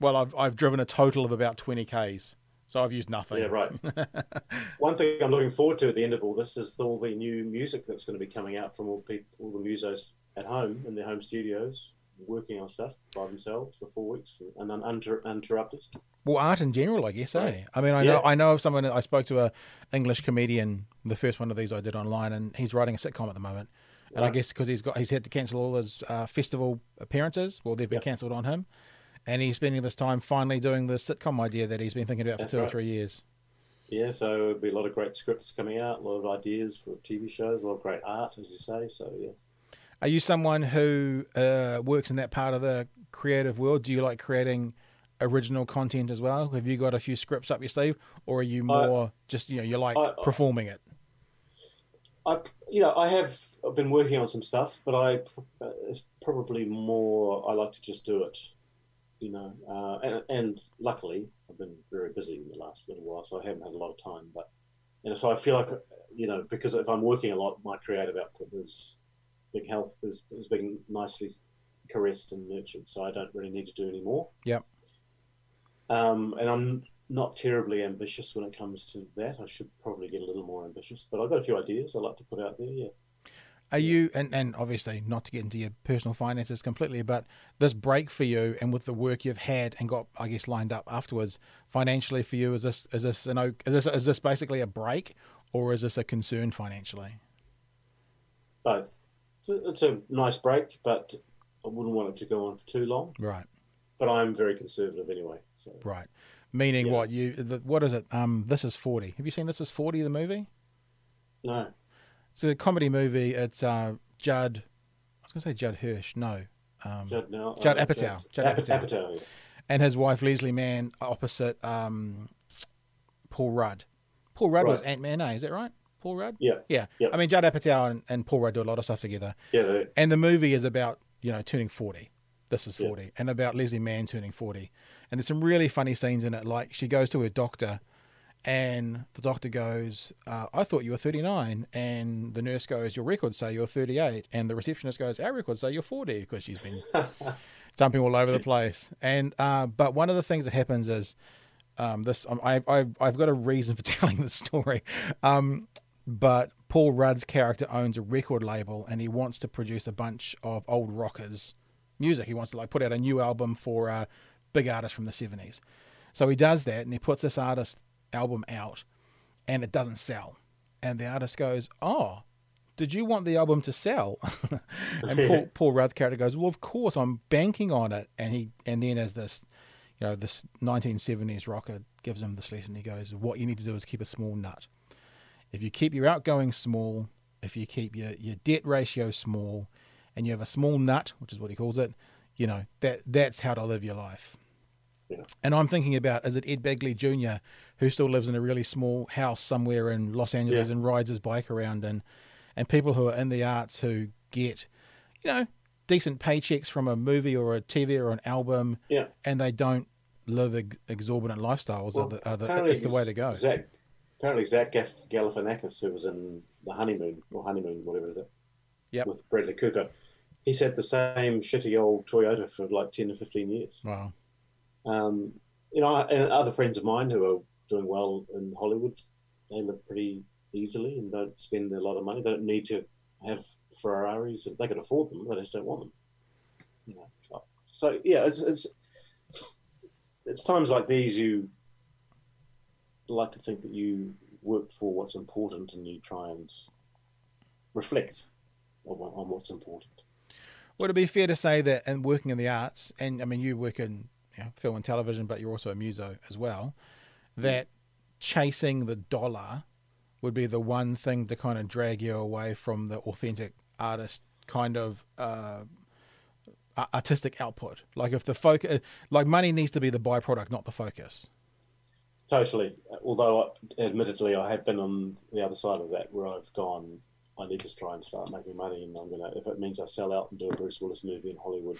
well, I've I've driven a total of about 20 k's. So I've used nothing. Yeah, right. One thing I'm looking forward to at the end of all this is all the new music that's going to be coming out from all people, all the musos at home in their home studios, working on stuff by themselves for four weeks and then uninterrupted. Well, art in general, I guess. Eh? I mean, I know I know of someone. I spoke to a English comedian. The first one of these I did online, and he's writing a sitcom at the moment. And right. I guess because he's got he's had to cancel all his uh, festival appearances. Well, they've been yep. cancelled on him, and he's spending this time finally doing the sitcom idea that he's been thinking about That's for two right. or three years. Yeah, so there'll be a lot of great scripts coming out, a lot of ideas for TV shows, a lot of great art, as you say. So yeah. Are you someone who uh, works in that part of the creative world? Do you like creating original content as well? Have you got a few scripts up your sleeve, or are you more I, just you know you like I, performing it? I you know I have been working on some stuff, but I it's probably more I like to just do it, you know. Uh, and, and luckily I've been very busy in the last little while, so I haven't had a lot of time. But you know, so I feel like you know because if I'm working a lot, my creative output is big health has, is being nicely caressed and nurtured, so I don't really need to do any more. Yep. Um, and I'm not terribly ambitious when it comes to that. I should probably get a little more ambitious, but I've got a few ideas I like to put out there. Yeah. Are you and, and obviously not to get into your personal finances completely, but this break for you and with the work you've had and got, I guess, lined up afterwards, financially for you, is this is this an is this is this basically a break or is this a concern financially? Both. It's a nice break, but I wouldn't want it to go on for too long. Right. But I'm very conservative anyway. So. Right. Meaning yeah. what you? The, what is it? Um, this is forty. Have you seen This Is Forty, the movie? No. It's a comedy movie. It's uh, Judd. I was going to say Judd Hirsch. No. Um, Judd no. Judd uh, Apatow. Judd, Judd Apatow. Apatow yeah. And his wife Leslie Mann opposite um, Paul Rudd. Paul Rudd right. was Ant Man. Eh? Is that right? Paul Rudd? Yeah. Yeah. yeah. I mean, Judd Apatow and, and, Paul Rudd do a lot of stuff together. Yeah. And the movie is about, you know, turning 40. This is 40. Yeah. And about Leslie Mann turning 40. And there's some really funny scenes in it. Like she goes to her doctor and the doctor goes, uh, I thought you were 39. And the nurse goes, Your records say you're 38. And the receptionist goes, Our records say you're 40 because she's been jumping all over the place. And, uh, but one of the things that happens is, um, this um, I, I've, I've got a reason for telling the story. Um, but Paul Rudd's character owns a record label and he wants to produce a bunch of old rockers music. He wants to like put out a new album for a big artist from the 70s. So he does that and he puts this artist album out and it doesn't sell. And the artist goes, "Oh, did you want the album to sell?" and Paul, Paul Rudd's character goes, "Well, of course, I'm banking on it." And he and then as this, you know, this 1970s rocker gives him this lesson, he goes, "What you need to do is keep a small nut." If you keep your outgoing small, if you keep your, your debt ratio small, and you have a small nut, which is what he calls it, you know, that that's how to live your life. Yeah. And I'm thinking about is it Ed Begley Jr. who still lives in a really small house somewhere in Los Angeles yeah. and rides his bike around and and people who are in the arts who get, you know, decent paychecks from a movie or a TV or an album, yeah, and they don't live ex- exorbitant lifestyles. Well, are the, are the, it's the way to go. Zach, apparently, Zach Galifianakis, who was in the honeymoon or honeymoon, whatever it is, yep. with Bradley Cooper, he's had the same shitty old Toyota for like ten or fifteen years. Wow. Um, you know, and other friends of mine who are doing well in Hollywood, they live pretty easily and don't spend a lot of money. They don't need to have Ferraris. They can afford them, they just don't want them. You know, so yeah, it's, it's it's times like these you like to think that you work for what's important and you try and reflect on, on what's important. Would it be fair to say that in working in the arts, and I mean, you work in you know, film and television, but you're also a muso as well, that chasing the dollar would be the one thing to kind of drag you away from the authentic artist kind of uh, artistic output. Like if the focus, like money needs to be the byproduct, not the focus. Totally. Although, admittedly, I have been on the other side of that, where I've gone. I need to try and start making money, and I'm gonna. If it means I sell out and do a Bruce Willis movie in Hollywood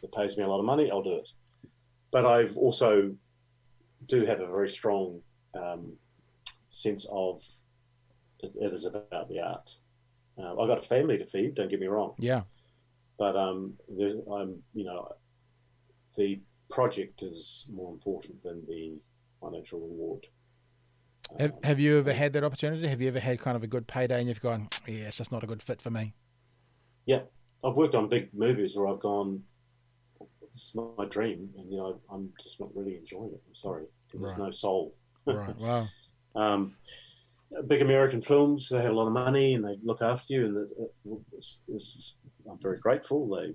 that pays me a lot of money, I'll do it. But I've also do have a very strong um, sense of it, it is about the art. Uh, I've got a family to feed. Don't get me wrong. Yeah. But um, I'm you know the project is more important than the financial reward. Have, um, have you ever had that opportunity? Have you ever had kind of a good payday and you've gone, yeah, it's just not a good fit for me? Yeah, I've worked on big movies where I've gone, this is my dream, and you know I'm just not really enjoying it. I'm sorry because right. there's no soul. right. Wow. Um, big American films, they have a lot of money and they look after you, and it, it's, it's, I'm very grateful. They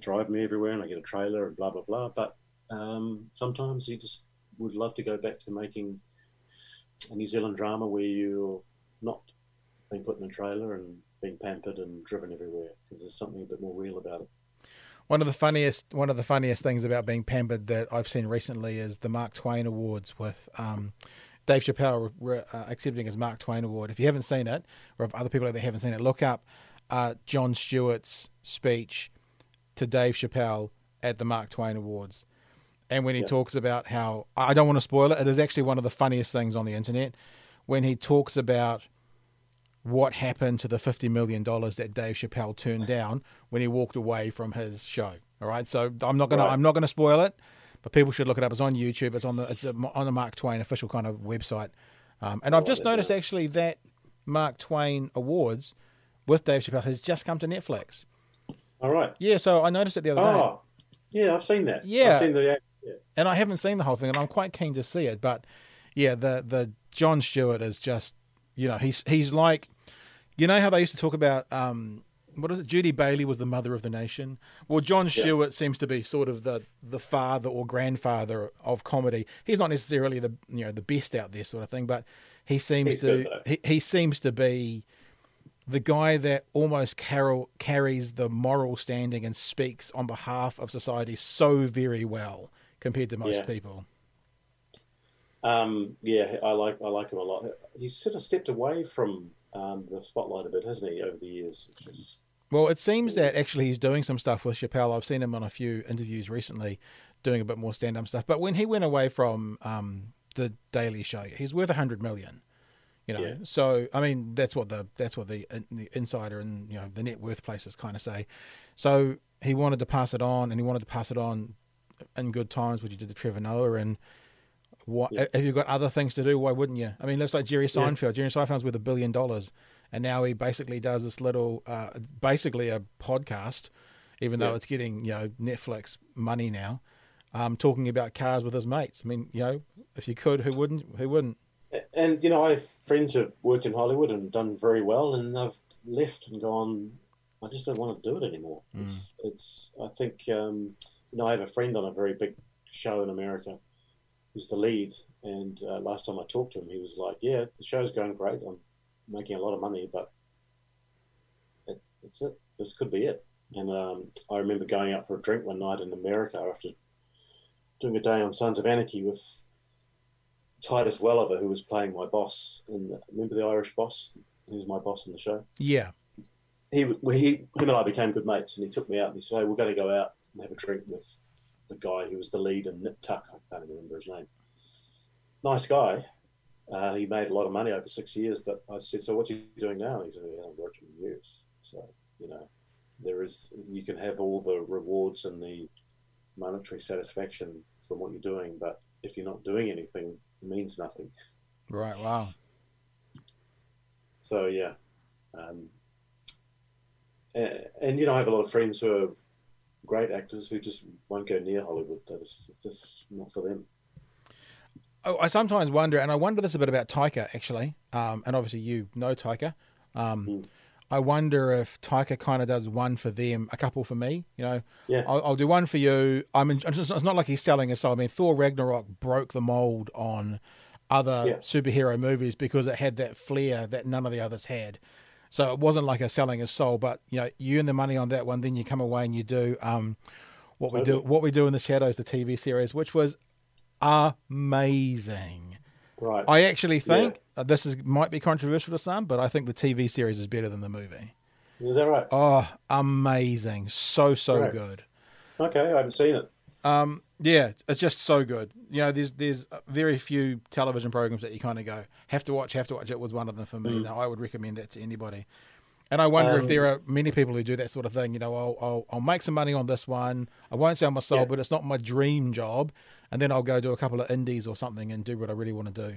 drive me everywhere, and I get a trailer and blah blah blah. But um, sometimes you just would love to go back to making a New Zealand drama where you're not being put in a trailer and being pampered and driven everywhere because there's something a bit more real about it. One of the funniest one of the funniest things about being pampered that I've seen recently is the Mark Twain Awards with um, Dave Chappelle re- uh, accepting his Mark Twain Award. If you haven't seen it, or if other people out there haven't seen it, look up uh, Jon Stewart's speech to Dave Chappelle at the Mark Twain Awards. And when he yeah. talks about how, I don't want to spoil it, it is actually one of the funniest things on the internet. When he talks about what happened to the $50 million that Dave Chappelle turned down when he walked away from his show. All right. So I'm not going right. to, I'm not going to spoil it, but people should look it up. It's on YouTube. It's on the, it's on the Mark Twain official kind of website. Um, and I've just noticed actually that Mark Twain Awards with Dave Chappelle has just come to Netflix. All right. Yeah. So I noticed it the other oh, day. Yeah, I've seen that. Yeah. I've seen the, yeah. And I haven't seen the whole thing, and I'm quite keen to see it. But yeah, the the Jon Stewart is just, you know, he's he's like you know how they used to talk about um, what is it? Judy Bailey was the mother of the nation. Well, Jon Stewart yeah. seems to be sort of the the father or grandfather of comedy. He's not necessarily the you know the best out there sort of thing, but he seems He's to he, he seems to be the guy that almost carol, carries the moral standing and speaks on behalf of society so very well compared to most yeah. people. Um, yeah, I like I like him a lot. He's sort of stepped away from um, the spotlight a bit, hasn't he, over the years? Is... Well, it seems that actually he's doing some stuff with Chappelle. I've seen him on a few interviews recently, doing a bit more stand-up stuff. But when he went away from um, the Daily Show, he's worth a hundred million. You know, yeah. so I mean that's what the that's what the, the insider and you know the net worth places kind of say. So he wanted to pass it on, and he wanted to pass it on in good times, which you did to Trevor Noah and what yeah. have you got other things to do? Why wouldn't you? I mean, that's like Jerry Seinfeld. Yeah. Jerry Seinfeld's worth a billion dollars, and now he basically does this little, uh, basically a podcast, even though yeah. it's getting you know Netflix money now, um, talking about cars with his mates. I mean, you know, if you could, who wouldn't? Who wouldn't? And you know, I have friends who've worked in Hollywood and done very well, and they've left and gone. I just don't want to do it anymore. Mm. It's, it's. I think, um, you know, I have a friend on a very big show in America who's the lead. And uh, last time I talked to him, he was like, "Yeah, the show's going great. I'm making a lot of money, but it, that's it. This could be it." And um, I remember going out for a drink one night in America after doing a day on Sons of Anarchy with Titus Welliver, who was playing my boss. And remember the Irish boss, who's my boss in the show? Yeah. he, he, him and I became good mates, and he took me out and he said, hey, "We're going to go out and have a drink with the guy who was the lead in Nip Tuck. I can't even remember his name. Nice guy. Uh, he made a lot of money over six years, but I said, "So what's he doing now?" He said, "I'm working years." So you know, there is you can have all the rewards and the monetary satisfaction from what you're doing, but if you're not doing anything, it means nothing. Right. Wow. So yeah, um, and, and, you know, I have a lot of friends who are great actors who just won't go near Hollywood. It's just not for them. Oh, I sometimes wonder, and I wonder this a bit about Taika actually, um, and obviously you know Taika. Um, mm. I wonder if Taika kind of does one for them, a couple for me. You know, yeah, I'll, I'll do one for you. I mean, it's not like he's selling us. I mean, Thor Ragnarok broke the mold on other yeah. superhero movies because it had that flair that none of the others had. So it wasn't like a selling a soul, but you know, you earn the money on that one, then you come away and you do um, what we do. What we do in the shadows, the TV series, which was amazing. Right. I actually think yeah. uh, this is might be controversial to some, but I think the TV series is better than the movie. Is that right? Oh, amazing! So so good. Okay, I haven't seen it. Um, yeah, it's just so good. You know, there's there's very few television programs that you kind of go have to watch, have to watch. It was one of them for me. Mm. Now, I would recommend that to anybody. And I wonder um, if there are many people who do that sort of thing. You know, I'll, I'll, I'll make some money on this one. I won't sell my soul, yeah. but it's not my dream job. And then I'll go do a couple of indies or something and do what I really want to do.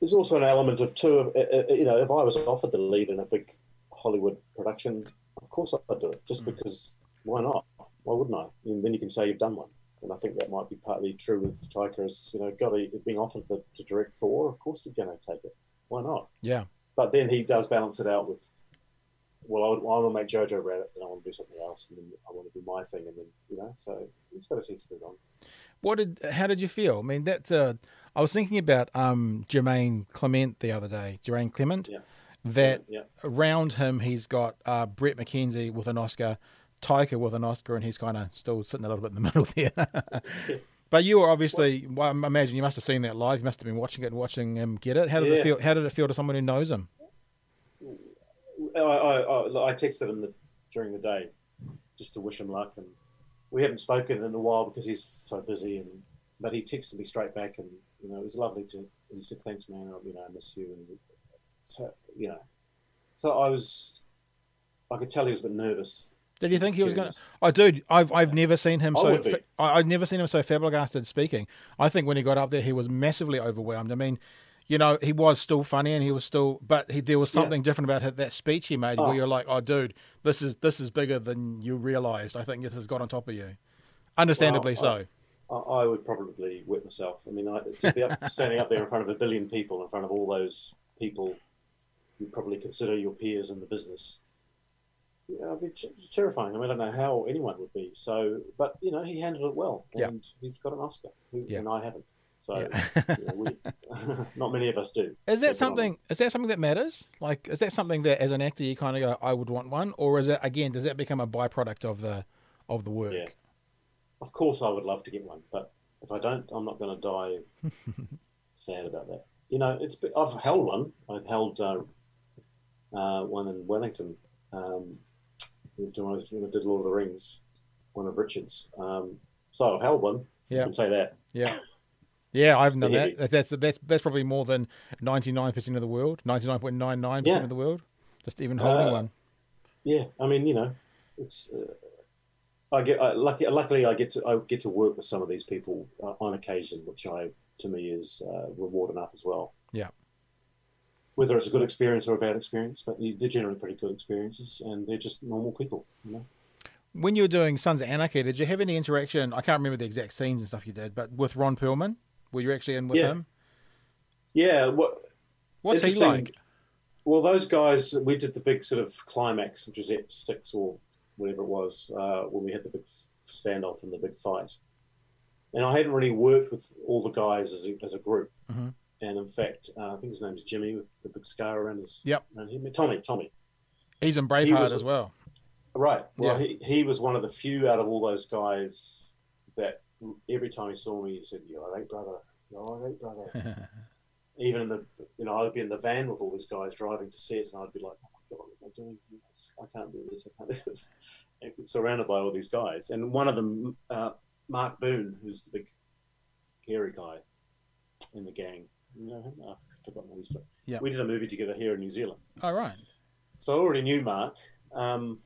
There's also an element of too. Uh, uh, you know, if I was offered the lead in a big Hollywood production, of course I'd do it. Just mm. because, why not? Why wouldn't I? And then you can say you've done one and I think that might be partly true with Taika. As you know, got being offered the, to direct Thor, of course he's going to take it. Why not? Yeah. But then he does balance it out with, well, I, would, I want to make Jojo Rabbit, and I want to do something else, and then I want to do my thing, and then you know, so it's got a sense of it on. What did? How did you feel? I mean, that's. Uh, I was thinking about um, Jermaine Clement the other day. Jermaine Clement. Yeah. That yeah. around him, he's got uh, Bret McKenzie with an Oscar. Taika with an Oscar, and he's kind of still sitting a little bit in the middle there. but you were obviously, well, I imagine you must have seen that live. You must have been watching it and watching him get it. How did yeah. it feel? How did it feel to someone who knows him? I, I, I texted him the, during the day just to wish him luck, and we haven't spoken in a while because he's so busy. And but he texted me straight back, and you know it was lovely to. He said, "Thanks, man. I, you know, I miss you." And so you know, so I was, I could tell he was a bit nervous did you think he was going to? Oh, dude, I've I've never seen him so. Fa- I've never seen him so flabbergasted speaking. I think when he got up there, he was massively overwhelmed. I mean, you know, he was still funny and he was still, but he, there was something yeah. different about that speech he made oh. where you're like, oh, dude, this is this is bigger than you realized. I think this has got on top of you, understandably well, so. I, I, would probably whip myself. I mean, I, to be up, standing up there in front of a billion people, in front of all those people you probably consider your peers in the business, yeah, it's terrifying. I mean, I don't know how anyone would be. So, but you know, he handled it well, and yeah. he's got an Oscar, yeah. and I haven't. So, yeah. you know, we, not many of us do. Is that something? Is that something that matters? Like, is that something that, as an actor, you kind of go, "I would want one," or is it again? Does that become a byproduct of the of the work? Yeah. Of course, I would love to get one, but if I don't, I'm not going to die sad about that. You know, it's I've held one. I've held uh, uh, one in Wellington. Um, I did Lord of the Rings, one of Richard's. Um, so I've held one. Yeah, can say that. Yeah. Yeah, I haven't done that. That's that's that's probably more than ninety nine percent of the world, ninety nine point nine nine percent of the world. Just even holding uh, one. Yeah, I mean, you know, it's. Uh, I get I, lucky. Luckily, I get to I get to work with some of these people uh, on occasion, which I to me is uh, reward enough as well. Yeah whether it's a good experience or a bad experience, but they're generally pretty good experiences, and they're just normal people, you know. When you were doing Sons of Anarchy, did you have any interaction? I can't remember the exact scenes and stuff you did, but with Ron Perlman, were you actually in with yeah. him? Yeah. What? What's he like? Well, those guys, we did the big sort of climax, which is at six or whatever it was, uh, when we had the big standoff and the big fight. And I hadn't really worked with all the guys as a, as a group. Mm-hmm. And in fact, uh, I think his name's Jimmy with the big scar around his. Yep. Around him. Tommy. Tommy. He's in Braveheart he was, as well. Right. Well, yeah. he, he was one of the few out of all those guys that every time he saw me, he said, "You're all right, brother. You're all right, brother." Even in the, you know, I'd be in the van with all these guys driving to set, and I'd be like, "Oh my god, what am I doing?" I can't do this. I can't do this. And surrounded by all these guys, and one of them, uh, Mark Boone, who's the big hairy guy in the gang. You know him? Oh, I've forgotten he's. Yeah. We did a movie together here in New Zealand. All oh, right. So I already knew Mark. Um,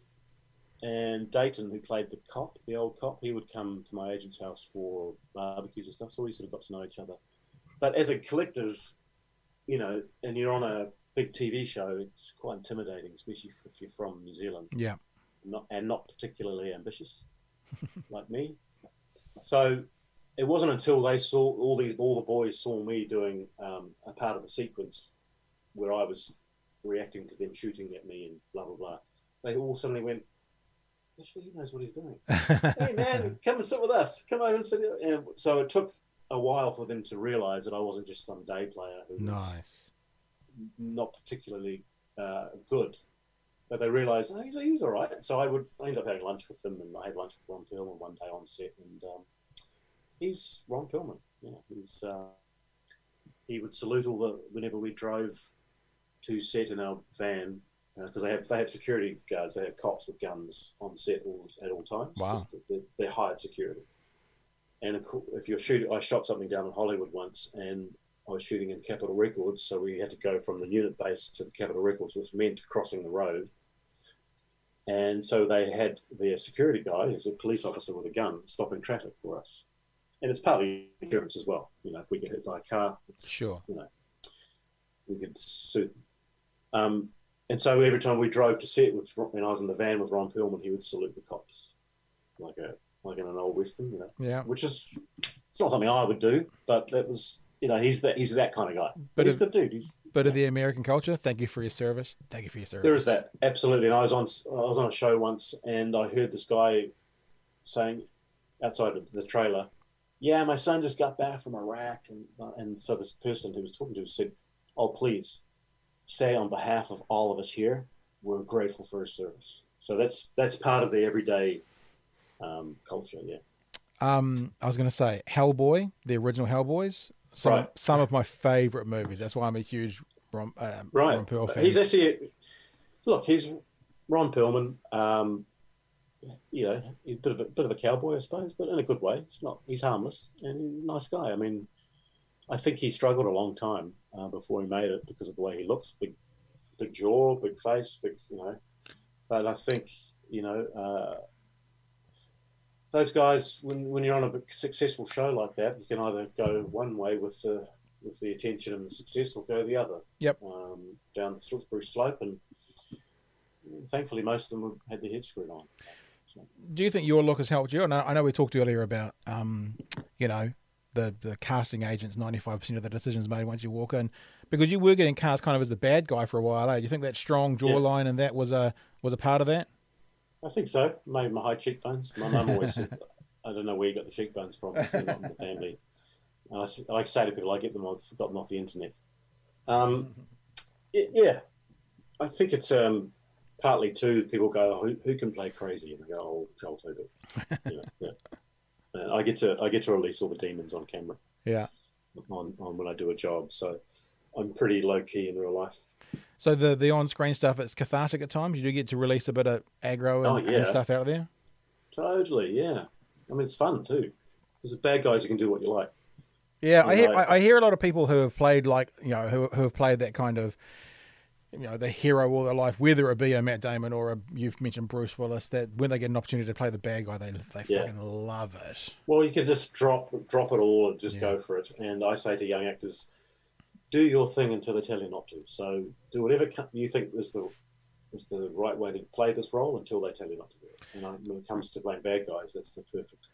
and Dayton, who played the cop, the old cop, he would come to my agent's house for barbecues and stuff. So we sort of got to know each other. But as a collective, you know, and you're on a big TV show, it's quite intimidating, especially if you're from New Zealand. Yeah. Not, and not particularly ambitious, like me. So it wasn't until they saw all these all the boys saw me doing um, a part of the sequence where I was reacting to them shooting at me and blah blah blah. They all suddenly went, Actually, he knows what he's doing. hey man, come and sit with us. Come over and sit. And so it took a while for them to realise that I wasn't just some day player who nice. was not particularly uh, good. But they realised oh, he's, he's all right. So I would I ended up having lunch with them, and I had lunch with Ron Perlman one day on set, and um, he's Ron Perlman. Yeah, he's uh, he would salute all the whenever we drove to set in our van because uh, they have they have security guards. They have cops with guns on set all, at all times. Wow. Just, they're, they're, hired security. And if you're shooting, I shot something down in Hollywood once, and I was shooting in Capitol Records, so we had to go from the unit base to the Capitol Records, which meant crossing the road. And so they had their security guy, who's a police officer with a gun, stopping traffic for us. And it's partly insurance as well. You know, if we get hit by a car, sure. You know, we could sue. Um, and so every time we drove to set with when I was in the van with Ron Perlman, he would salute the cops, like a like in an old western, you know. Yeah. Which is it's not something I would do, but that was you know he's that he's that kind of guy. But he's a good dude. He's but of the American culture. Thank you for your service. Thank you for your service. There is that absolutely. And I was on I was on a show once, and I heard this guy saying outside of the trailer, "Yeah, my son just got back from Iraq," and and so this person who was talking to said, "Oh, please." say on behalf of all of us here, we're grateful for his service. So that's that's part of the everyday um, culture. Yeah. Um, I was going to say Hellboy, the original Hellboys. Some right. some of my favorite movies. That's why I'm a huge Ron, uh, right. Ron Perlman fan. He's actually look. He's Ron Perlman. Um, you know, he's a bit of a bit of a cowboy, I suppose, but in a good way. It's not. He's harmless and he's a nice guy. I mean, I think he struggled a long time uh, before he made it because of the way he looks big, big jaw, big face, big, you know. But I think, you know, uh, those guys, when, when you're on a successful show like that, you can either go one way with the with the attention and the success, or go the other. Yep. Um, down the slippery slope, and thankfully, most of them had their heads screwed on. Do you think your look has helped you? I know, I know we talked earlier about, um, you know, the, the casting agents, 95% of the decisions made once you walk in. Because you were getting cast kind of as the bad guy for a while, eh? Do you think that strong jawline yeah. and that was a was a part of that? I think so. Maybe my high cheekbones. My mum always said, I don't know where you got the cheekbones from. It's not in the family. I, I say to people, I get them off, got them off the internet. Um, yeah, I think it's um, partly too. People go, oh, who, who, can play crazy? And I go, oh, Joel Tobeck. You know, yeah. Uh, I get to I get to release all the demons on camera. Yeah. On, on when I do a job, so I'm pretty low key in real life. So the the on screen stuff, it's cathartic at times. You do get to release a bit of aggro and, oh, yeah. and stuff out there. Totally, yeah. I mean, it's fun too. Because the bad guys, you can do what you like. Yeah, you I hear I, I, hear a lot of people who have played like you know who who have played that kind of you know the hero all their life, whether it be a Matt Damon or a you've mentioned Bruce Willis, that when they get an opportunity to play the bad guy, they they yeah. fucking love it. Well, you can just drop drop it all and just yeah. go for it. And I say to young actors, do your thing until they tell you not to. So do whatever you think is the is the right way to play this role until they tell you not to do it. And when it comes to playing bad guys, that's the perfect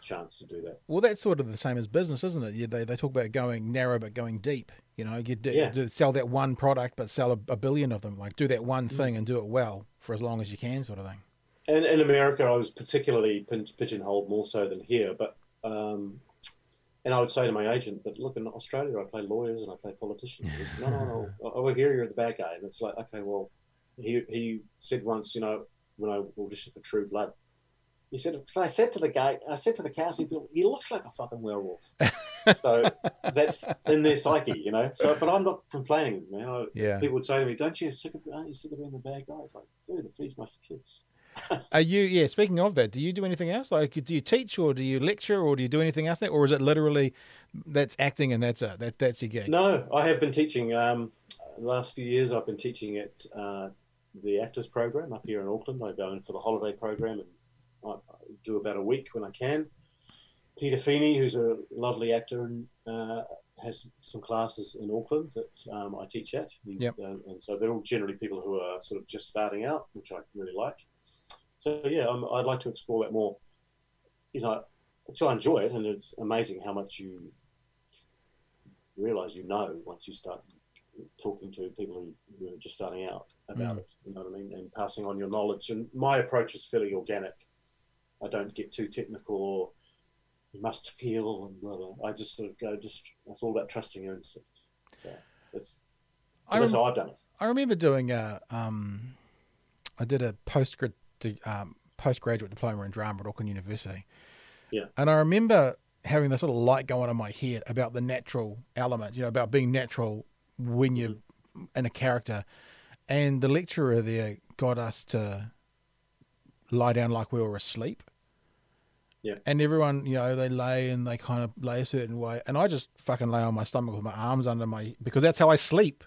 chance to do that. Well, that's sort of the same as business, isn't it? You, they, they talk about going narrow but going deep. You know, you do, yeah. do sell that one product but sell a, a, billion of them. Like do that one mm. thing and do it well for as long as you can, sort of thing. And in America, I was particularly pigeonholed more so than here. But um, and I would say to my agent, "But look, in Australia, I play lawyers and I play politicians." Said, no, no, no. Over here, you're the bad guy. And it's like, okay, well, he he said once, you know, when I auditioned for True Blood, he said, so I said to the guy, I said to the casting people, he looks like a fucking werewolf. so that's in their psyche, you know. So, but I'm not complaining, man. I, yeah. People would say to me, "Don't you sick of aren't you sick of being the bad guy?" It's like, dude, it feeds my kids. Are you? Yeah. Speaking of that, do you do anything else? Like, do you teach, or do you lecture, or do you do anything else? There, or is it literally that's acting and that's it? That that's your gig. No, I have been teaching. Um, the last few years, I've been teaching at uh, the Actors Program up here in Auckland. I go in for the holiday program and I, I do about a week when I can. Peter Feeney, who's a lovely actor and uh, has some classes in Auckland that um, I teach at. Yep. Uh, and so they're all generally people who are sort of just starting out, which I really like. So yeah, I'm, I'd like to explore that more. You know, so I enjoy it, and it's amazing how much you realize you know once you start talking to people who, who are just starting out about Mm. it. You know what I mean? And passing on your knowledge. And my approach is fairly organic. I don't get too technical or you must feel and blah, blah. I just sort of go. Just it's all about trusting your instincts. So that's I, that's rem- how I've done it. I remember doing a. Um, I did a postgrad um, postgraduate diploma in drama at Auckland University. Yeah. And I remember having this little light going on in my head about the natural element, you know, about being natural when you're in a character. And the lecturer there got us to lie down like we were asleep. Yeah. And everyone, you know, they lay and they kind of lay a certain way. And I just fucking lay on my stomach with my arms under my, because that's how I sleep.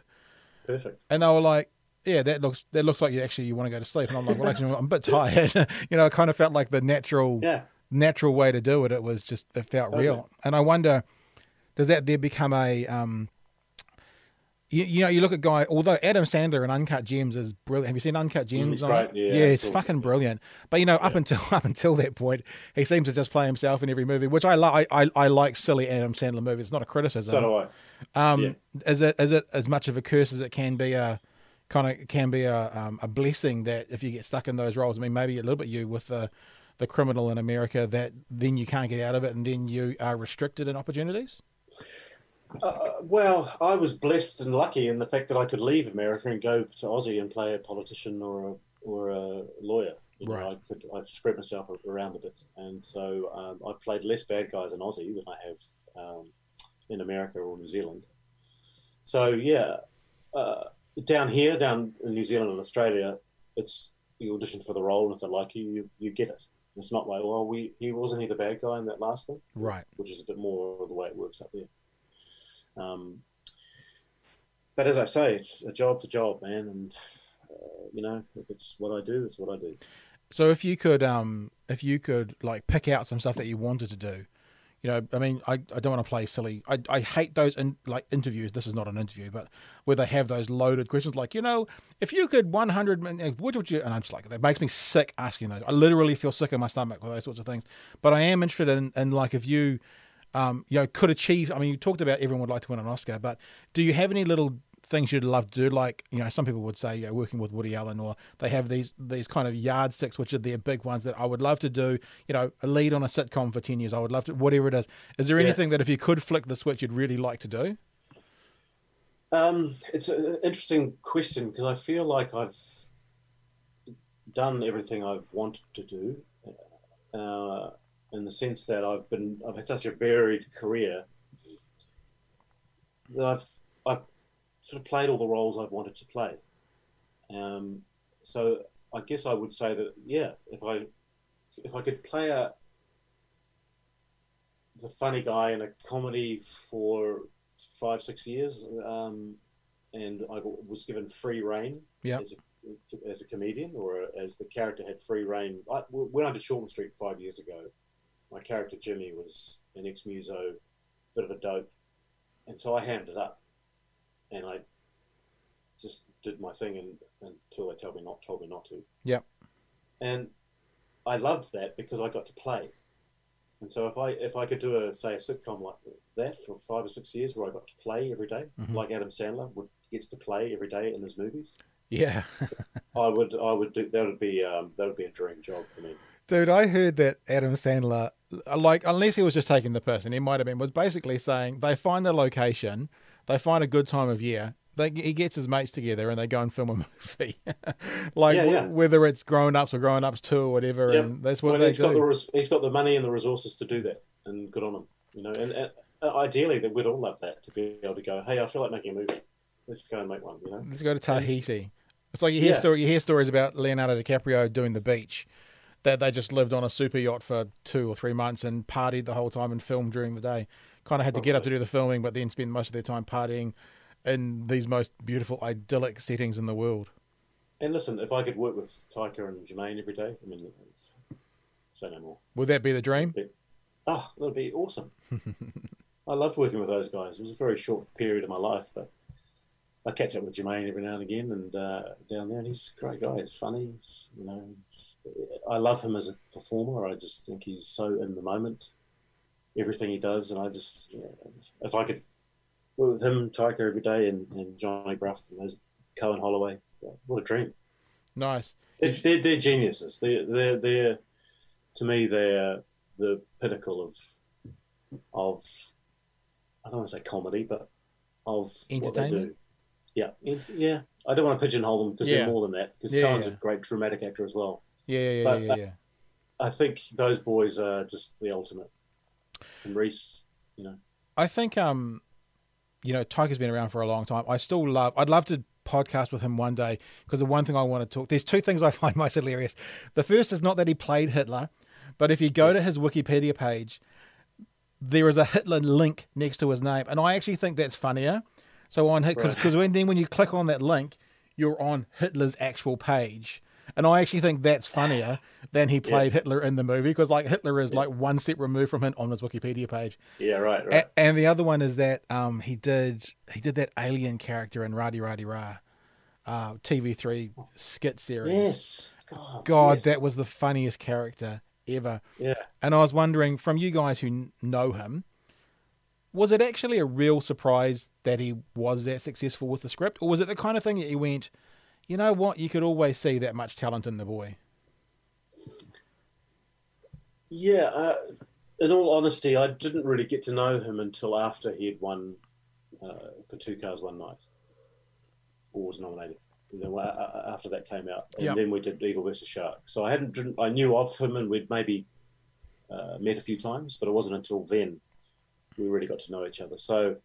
Perfect. And they were like, "Yeah, that looks that looks like you actually you want to go to sleep." And I'm like, "Well, actually, I'm a bit tired." you know, I kind of felt like the natural Yeah. natural way to do it. It was just it felt Totally. real. And I wonder, does that there become a um, you, you know, you look at guy. Although Adam Sandler in Uncut Gems is brilliant. Have you seen Uncut Gems? Mm, he's on great. it? Yeah, yeah, it's awesome. fucking brilliant. But you know, up until up until that point, he seems to just play himself in every movie, which I like. I, I I like silly Adam Sandler movies. It's not a criticism. So do I. Um, Yeah. is it is it as much of a curse as it can be a kind of can be a um, a blessing that if you get stuck in those roles? I mean, maybe a little bit you with the the criminal in America that then you can't get out of it and then you are restricted in opportunities. Uh, well, I was blessed and lucky in the fact that I could leave America and go to Aussie and play a politician or a, or a lawyer. You know, Right. I could I spread myself around a bit, and so um, I played less bad guys in Aussie than I have um, in America or New Zealand. So yeah, uh, down here, down in New Zealand and Australia, it's you audition for the role, and if they like you, you, you get it. It's not like, well, we he wasn't he the bad guy in that last thing Right. which is a bit more of the way it works up there. Um, but as I say, it's a job's a job, man, and uh, you know, if it's what I do, it's what I do. So if you could um if you could like pick out some stuff that you wanted to do, you know, I mean, I, I don't want to play silly. I, I hate those in, like interviews. This is not an interview, but where they have those loaded questions like, you know, if you could 100, min- what would you? And I'm just like, that makes me sick asking those. I literally feel sick in my stomach with those sorts of things. But I am interested in, in like if you, um, you know, could achieve. I mean, you talked about everyone would like to win an Oscar, but do you have any little things you'd love to do? Like, you know, some people would say, you know, working with Woody Allen, or they have these these kind of yardsticks, which are their big ones that I would love to do. You know, a lead on a sitcom for ten years. I would love to, whatever it is. Is there Yeah. anything that if you could flick the switch, you'd really like to do? Um, it's an interesting question because I feel like I've done everything I've wanted to do, uh, in the sense that I've been I've had such a varied career that I've I've sort of played all the roles I've wanted to play. Um, so I guess I would say that yeah, if I if I could play a the funny guy in a comedy for five six years, um, and I was given free reign Yeah. as a, as a comedian or as the character had free reign. I, when I did Shortland Street five years ago, my character Jimmy was an ex muso, bit of a dope, and so I hammed it up, and I just did my thing and, until they told me not told me not to. Yep. And I loved that because I got to play. And so if I if I could do a say a sitcom like that for five or six years where I got to play every day, Mhm. like Adam Sandler would gets to play every day in his movies, Yeah. I would I would do that would be um, that would be a dream job for me. Dude, I heard that Adam Sandler, like, unless he was just taking the person, he might have been, was basically saying they find the location, they find a good time of year, they, he gets his mates together and they go and film a movie. like, Yeah, w- whether it's grown ups or grown ups two or whatever, and that's what Well, they he's got the do. res- he's got the money and the resources to do that, and good on him. You know, and, and uh, ideally, that we'd all love that to be able to go, hey, I feel like making a movie. Let's go and make one. You know, let's go to Tahiti. It's like you hear yeah. story, you hear stories about Leonardo DiCaprio doing the beach, that they just lived on a super yacht for two or three months and partied the whole time and filmed during the day. Kind of had to get up to do the filming, but then spend most of their time partying in these most beautiful, idyllic settings in the world. And listen, if I could work with Taika and Jermaine every day, I mean, say no more. Would that be the dream? oh, that'd be awesome. I loved working with those guys. It was a very short period of my life, but I catch up with Jermaine every now and again, and uh, down there, and he's a great guy. He's funny. He's, you know, I love him as a performer. I just think he's so in the moment, everything he does, and I just, if I could work with him, Taika every day, and, and Johnny Gruff and those Cohen Holloway, what a dream! Nice. They're, they're, they're geniuses. They're, they're, they're, to me, they're the pinnacle of, of, I don't want to say comedy, but of what they do. Yeah, yeah. I don't want to pigeonhole them because yeah. they're more than that. Because yeah, Cohen's yeah. a great dramatic actor as well. Yeah, yeah, but, yeah, yeah, I think those boys are just the ultimate. And Rhys, you know. I think um, you know, Taika's been around for a long time. I still love. I'd love to podcast with him one day because the one thing I want to talk. There's two things I find most hilarious. The first is not that he played Hitler, but if you go to his Wikipedia page, there is a Hitler link next to his name, and I actually think that's funnier so on because because right. when then when you click on that link, you're on Hitler's actual page. And I actually think that's funnier than he played yeah. Hitler in the movie because like Hitler is yeah. like one step removed from him on his Wikipedia page. Yeah, right, right. A- and the other one is that um, he did he did that alien character in Radiradirah, uh, TV3 skit series. Yes, God, God yes. that was the funniest character ever. Yeah. And I was wondering from you guys who know him, was it actually a real surprise that he was that successful with the script, or was it the kind of thing that he went, you know what, you could always see that much talent in the boy? Yeah, uh, in all honesty, I didn't really get to know him until after he had won uh, for Two Cars One Night, or was nominated. You know, after that came out, and yep. then we did Eagle versus Shark. So I hadn't, I knew of him, and we'd maybe uh, met a few times, but it wasn't until then we really got to know each other. So,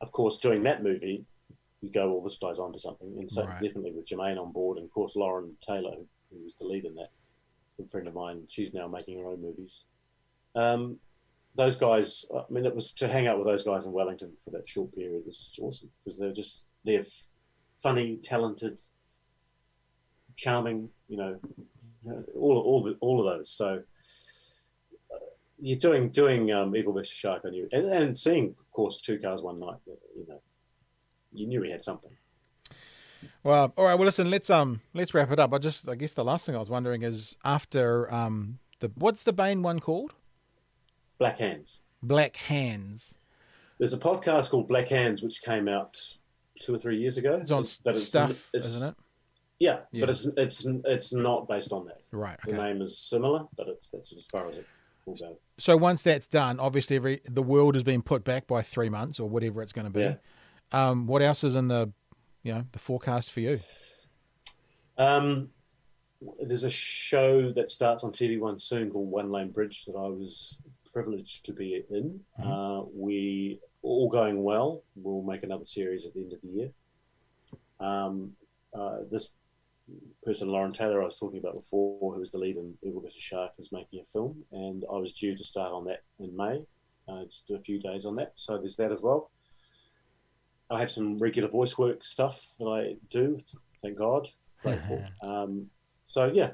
of course, doing that movie, you go, well, this guy's onto something. And so, right. definitely with Jermaine on board, and of course, Loren Taylor, who was the lead in that, good friend of mine, she's now making her own movies. Um, those guys, I mean, it was to hang out with those guys in Wellington for that short period was just awesome because they're just, they're funny, talented, charming, you know, all, all, the, all of those. So, you're doing doing um, Eagle versus Shark on you, and, and seeing, of course, two cars one night. You know, you knew he had something. Well, all right. Well, listen. Let's um let's wrap it up. I just I guess the last thing I was wondering is after um the what's the Bain one called? Black Hands. Black Hands. There's a podcast called Black Hands which came out two or three years ago. It's on but it's, stuff, it's, isn't it? Yeah, yeah, but it's it's it's not based on that. Right. Okay. The name is similar, but it's that's as far as it so once that's done, obviously every the world has been put back by three months or whatever it's going to be. Yeah. Um, what else is in the, you know, the forecast for you? Um, there's a show that starts on TV One soon called One Lane Bridge that I was privileged to be in. Mm-hmm. Uh, we all going well. We'll make another series at the end of the year. Um, uh, this person Loren Taylor I was talking about before, who was the lead in Eagle vs Shark, is making a film, and I was due to start on that in May. Uh, just do a few days on that, so there's that as well. I have some regular voice work stuff that I do. Thank God, grateful. um, so yeah,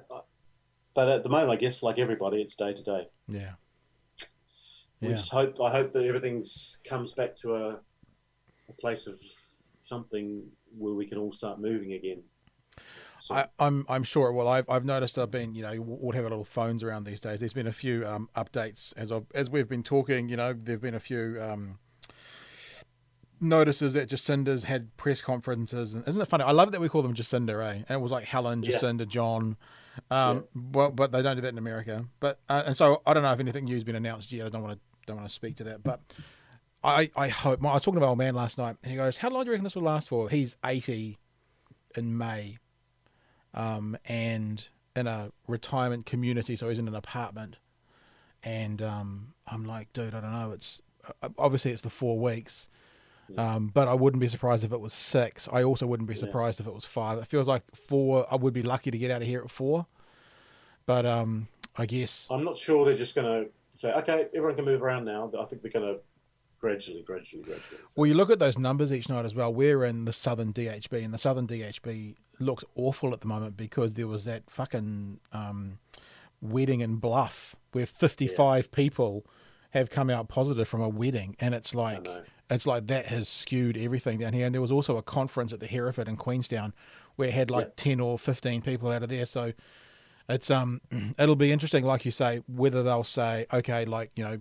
but at the moment, I guess like everybody, it's day to day. Yeah. We yeah. just hope. I hope that everything comes back to a, a place of something where we can all start moving again. So. I, am I'm, I'm sure. Well, I've I've noticed I've been you know we'll have our little phones around these days. There's been a few um, updates as I've, as we've been talking. You know, there've been a few um, notices that Jacinda's had press conferences, and isn't it funny? I love that we call them Jacinda, eh? And it was like Helen, Jacinda, yeah. John. Um, yeah. Well, but they don't do that in America. But uh, and so I don't know if anything new has been announced yet. I don't want to don't want to speak to that, but. I, I hope. I was talking to my old man last night, and he goes, "How long do you reckon this will last for?" He's eighty in May, um, and in a retirement community, so he's in an apartment. And um, I'm like, dude, I don't know. It's obviously it's the four weeks. Um, but I wouldn't be surprised if it was six. I also wouldn't be surprised yeah. if it was five. It feels like four. I would be lucky to get out of here at four. But um, I guess I'm not sure they're just going to say, okay, everyone can move around now. I think they're going to gradually, gradually, gradually. So. Well, you look at those numbers each night as well. We're in the Southern DHB, and the Southern DHB looks awful at the moment because there was that fucking um, wedding in Bluff where 55 yeah. people have come out positive from a wedding, and it's like it's like that has skewed everything down here. And there was also a conference at the Hereford in Queenstown where it had like yeah. 10 or 15 people out of there. So it's um it'll be interesting, like you say, whether they'll say, okay, like you know,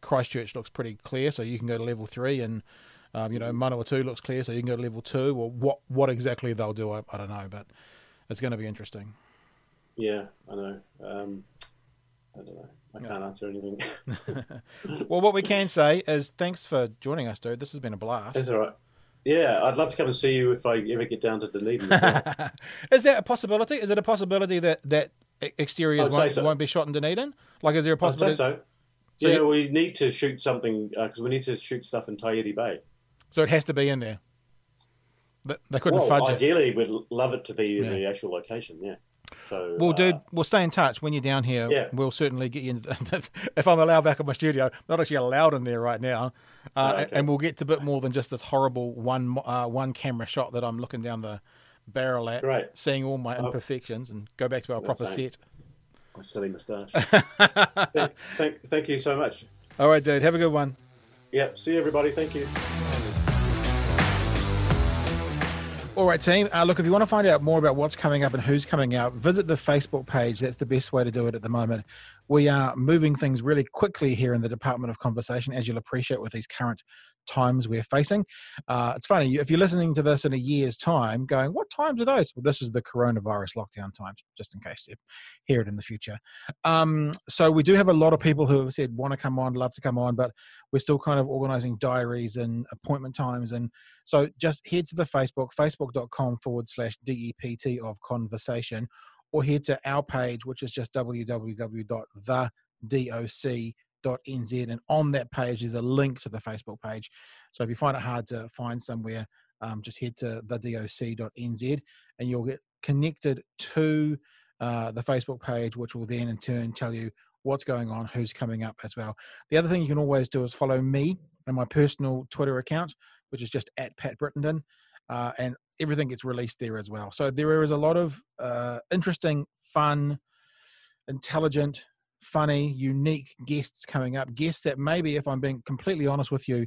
Christchurch looks pretty clear, so you can go to level three, and um, you know, Manawatu looks clear, so you can go to level two, or what what exactly they'll do, I, I don't know, but it's going to be interesting. Yeah, I know. Um, I don't know. I can't answer anything. well, what we can say is thanks for joining us, dude. This has been a blast. That's all right. Yeah, I'd love to come and see you if I ever get down to Dunedin. Well. is that a possibility? Is it a possibility that that exteriors won't, so. won't, be shot in Dunedin? Like, is there a possibility? so. So yeah, you... we need to shoot something because uh, we need to shoot stuff in Taieri Bay. So it has to be in there. But They couldn't well, fudge ideally, it. Ideally, we'd love it to be in yeah. the actual location. Yeah. So, well, uh, dude, we'll stay in touch when you're down here. Yeah. We'll certainly get you. In, if I'm allowed back in my studio, not actually allowed in there right now, uh, oh, okay. and we'll get to a bit more than just this horrible one uh, one camera shot that I'm looking down the barrel at, Great. seeing all my oh. imperfections, and go back to our proper set. My silly moustache. thank, thank, thank you so much. All right, dude. Have a good one. Yeah. See you, everybody. Thank you. All right, team. Uh, look, if you want to find out more about what's coming up and who's coming out, visit the Facebook page. That's the best way to do it at the moment. We are moving things really quickly here in the Department of Conversation, as you'll appreciate with these current times we're facing. Uh, it's funny, if you're listening to this in a year's time, going, what times are those? Well, this is the coronavirus lockdown times, just in case you hear it in the future. Um, so we do have a lot of people who have said want to come on, love to come on, but we're still kind of organizing diaries and appointment times. And so just head to the Facebook, facebook.com forward slash DEPT of conversation, or head to our page, which is just www.thedoc nz and on that page is a link to the facebook page. So if you find it hard to find somewhere um, just head to thedoc.nz and you'll get connected to uh, the facebook page which will then in turn tell you what's going on who's coming up as well. The other thing you can always do is follow me and my personal twitter account which is just at pat brittenden uh, and everything gets released there as well so there is a lot of uh, interesting fun intelligent funny, unique guests coming up. Guests that maybe, if I'm being completely honest with you,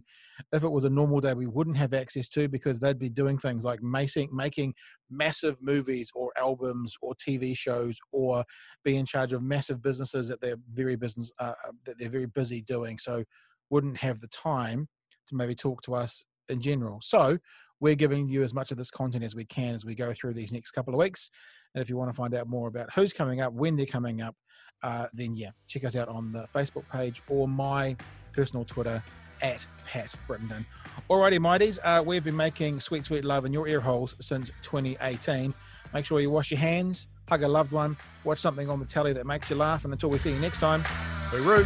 if it was a normal day, we wouldn't have access to because they'd be doing things like making, making massive movies or albums or TV shows or be in charge of massive businesses that they're very business uh, uh, that they're very busy doing. So wouldn't have the time to maybe talk to us in general. So we're giving you as much of this content as we can as we go through these next couple of weeks. And if you want to find out more about who's coming up, when they're coming up, uh, then yeah, check us out on the Facebook page or my personal Twitter at Pat Brittenden. Alrighty, mighties, uh, we've been making sweet, sweet love in your ear holes since 2018. Make sure you wash your hands, hug a loved one, watch something on the telly that makes you laugh, and until we see you next time, we root.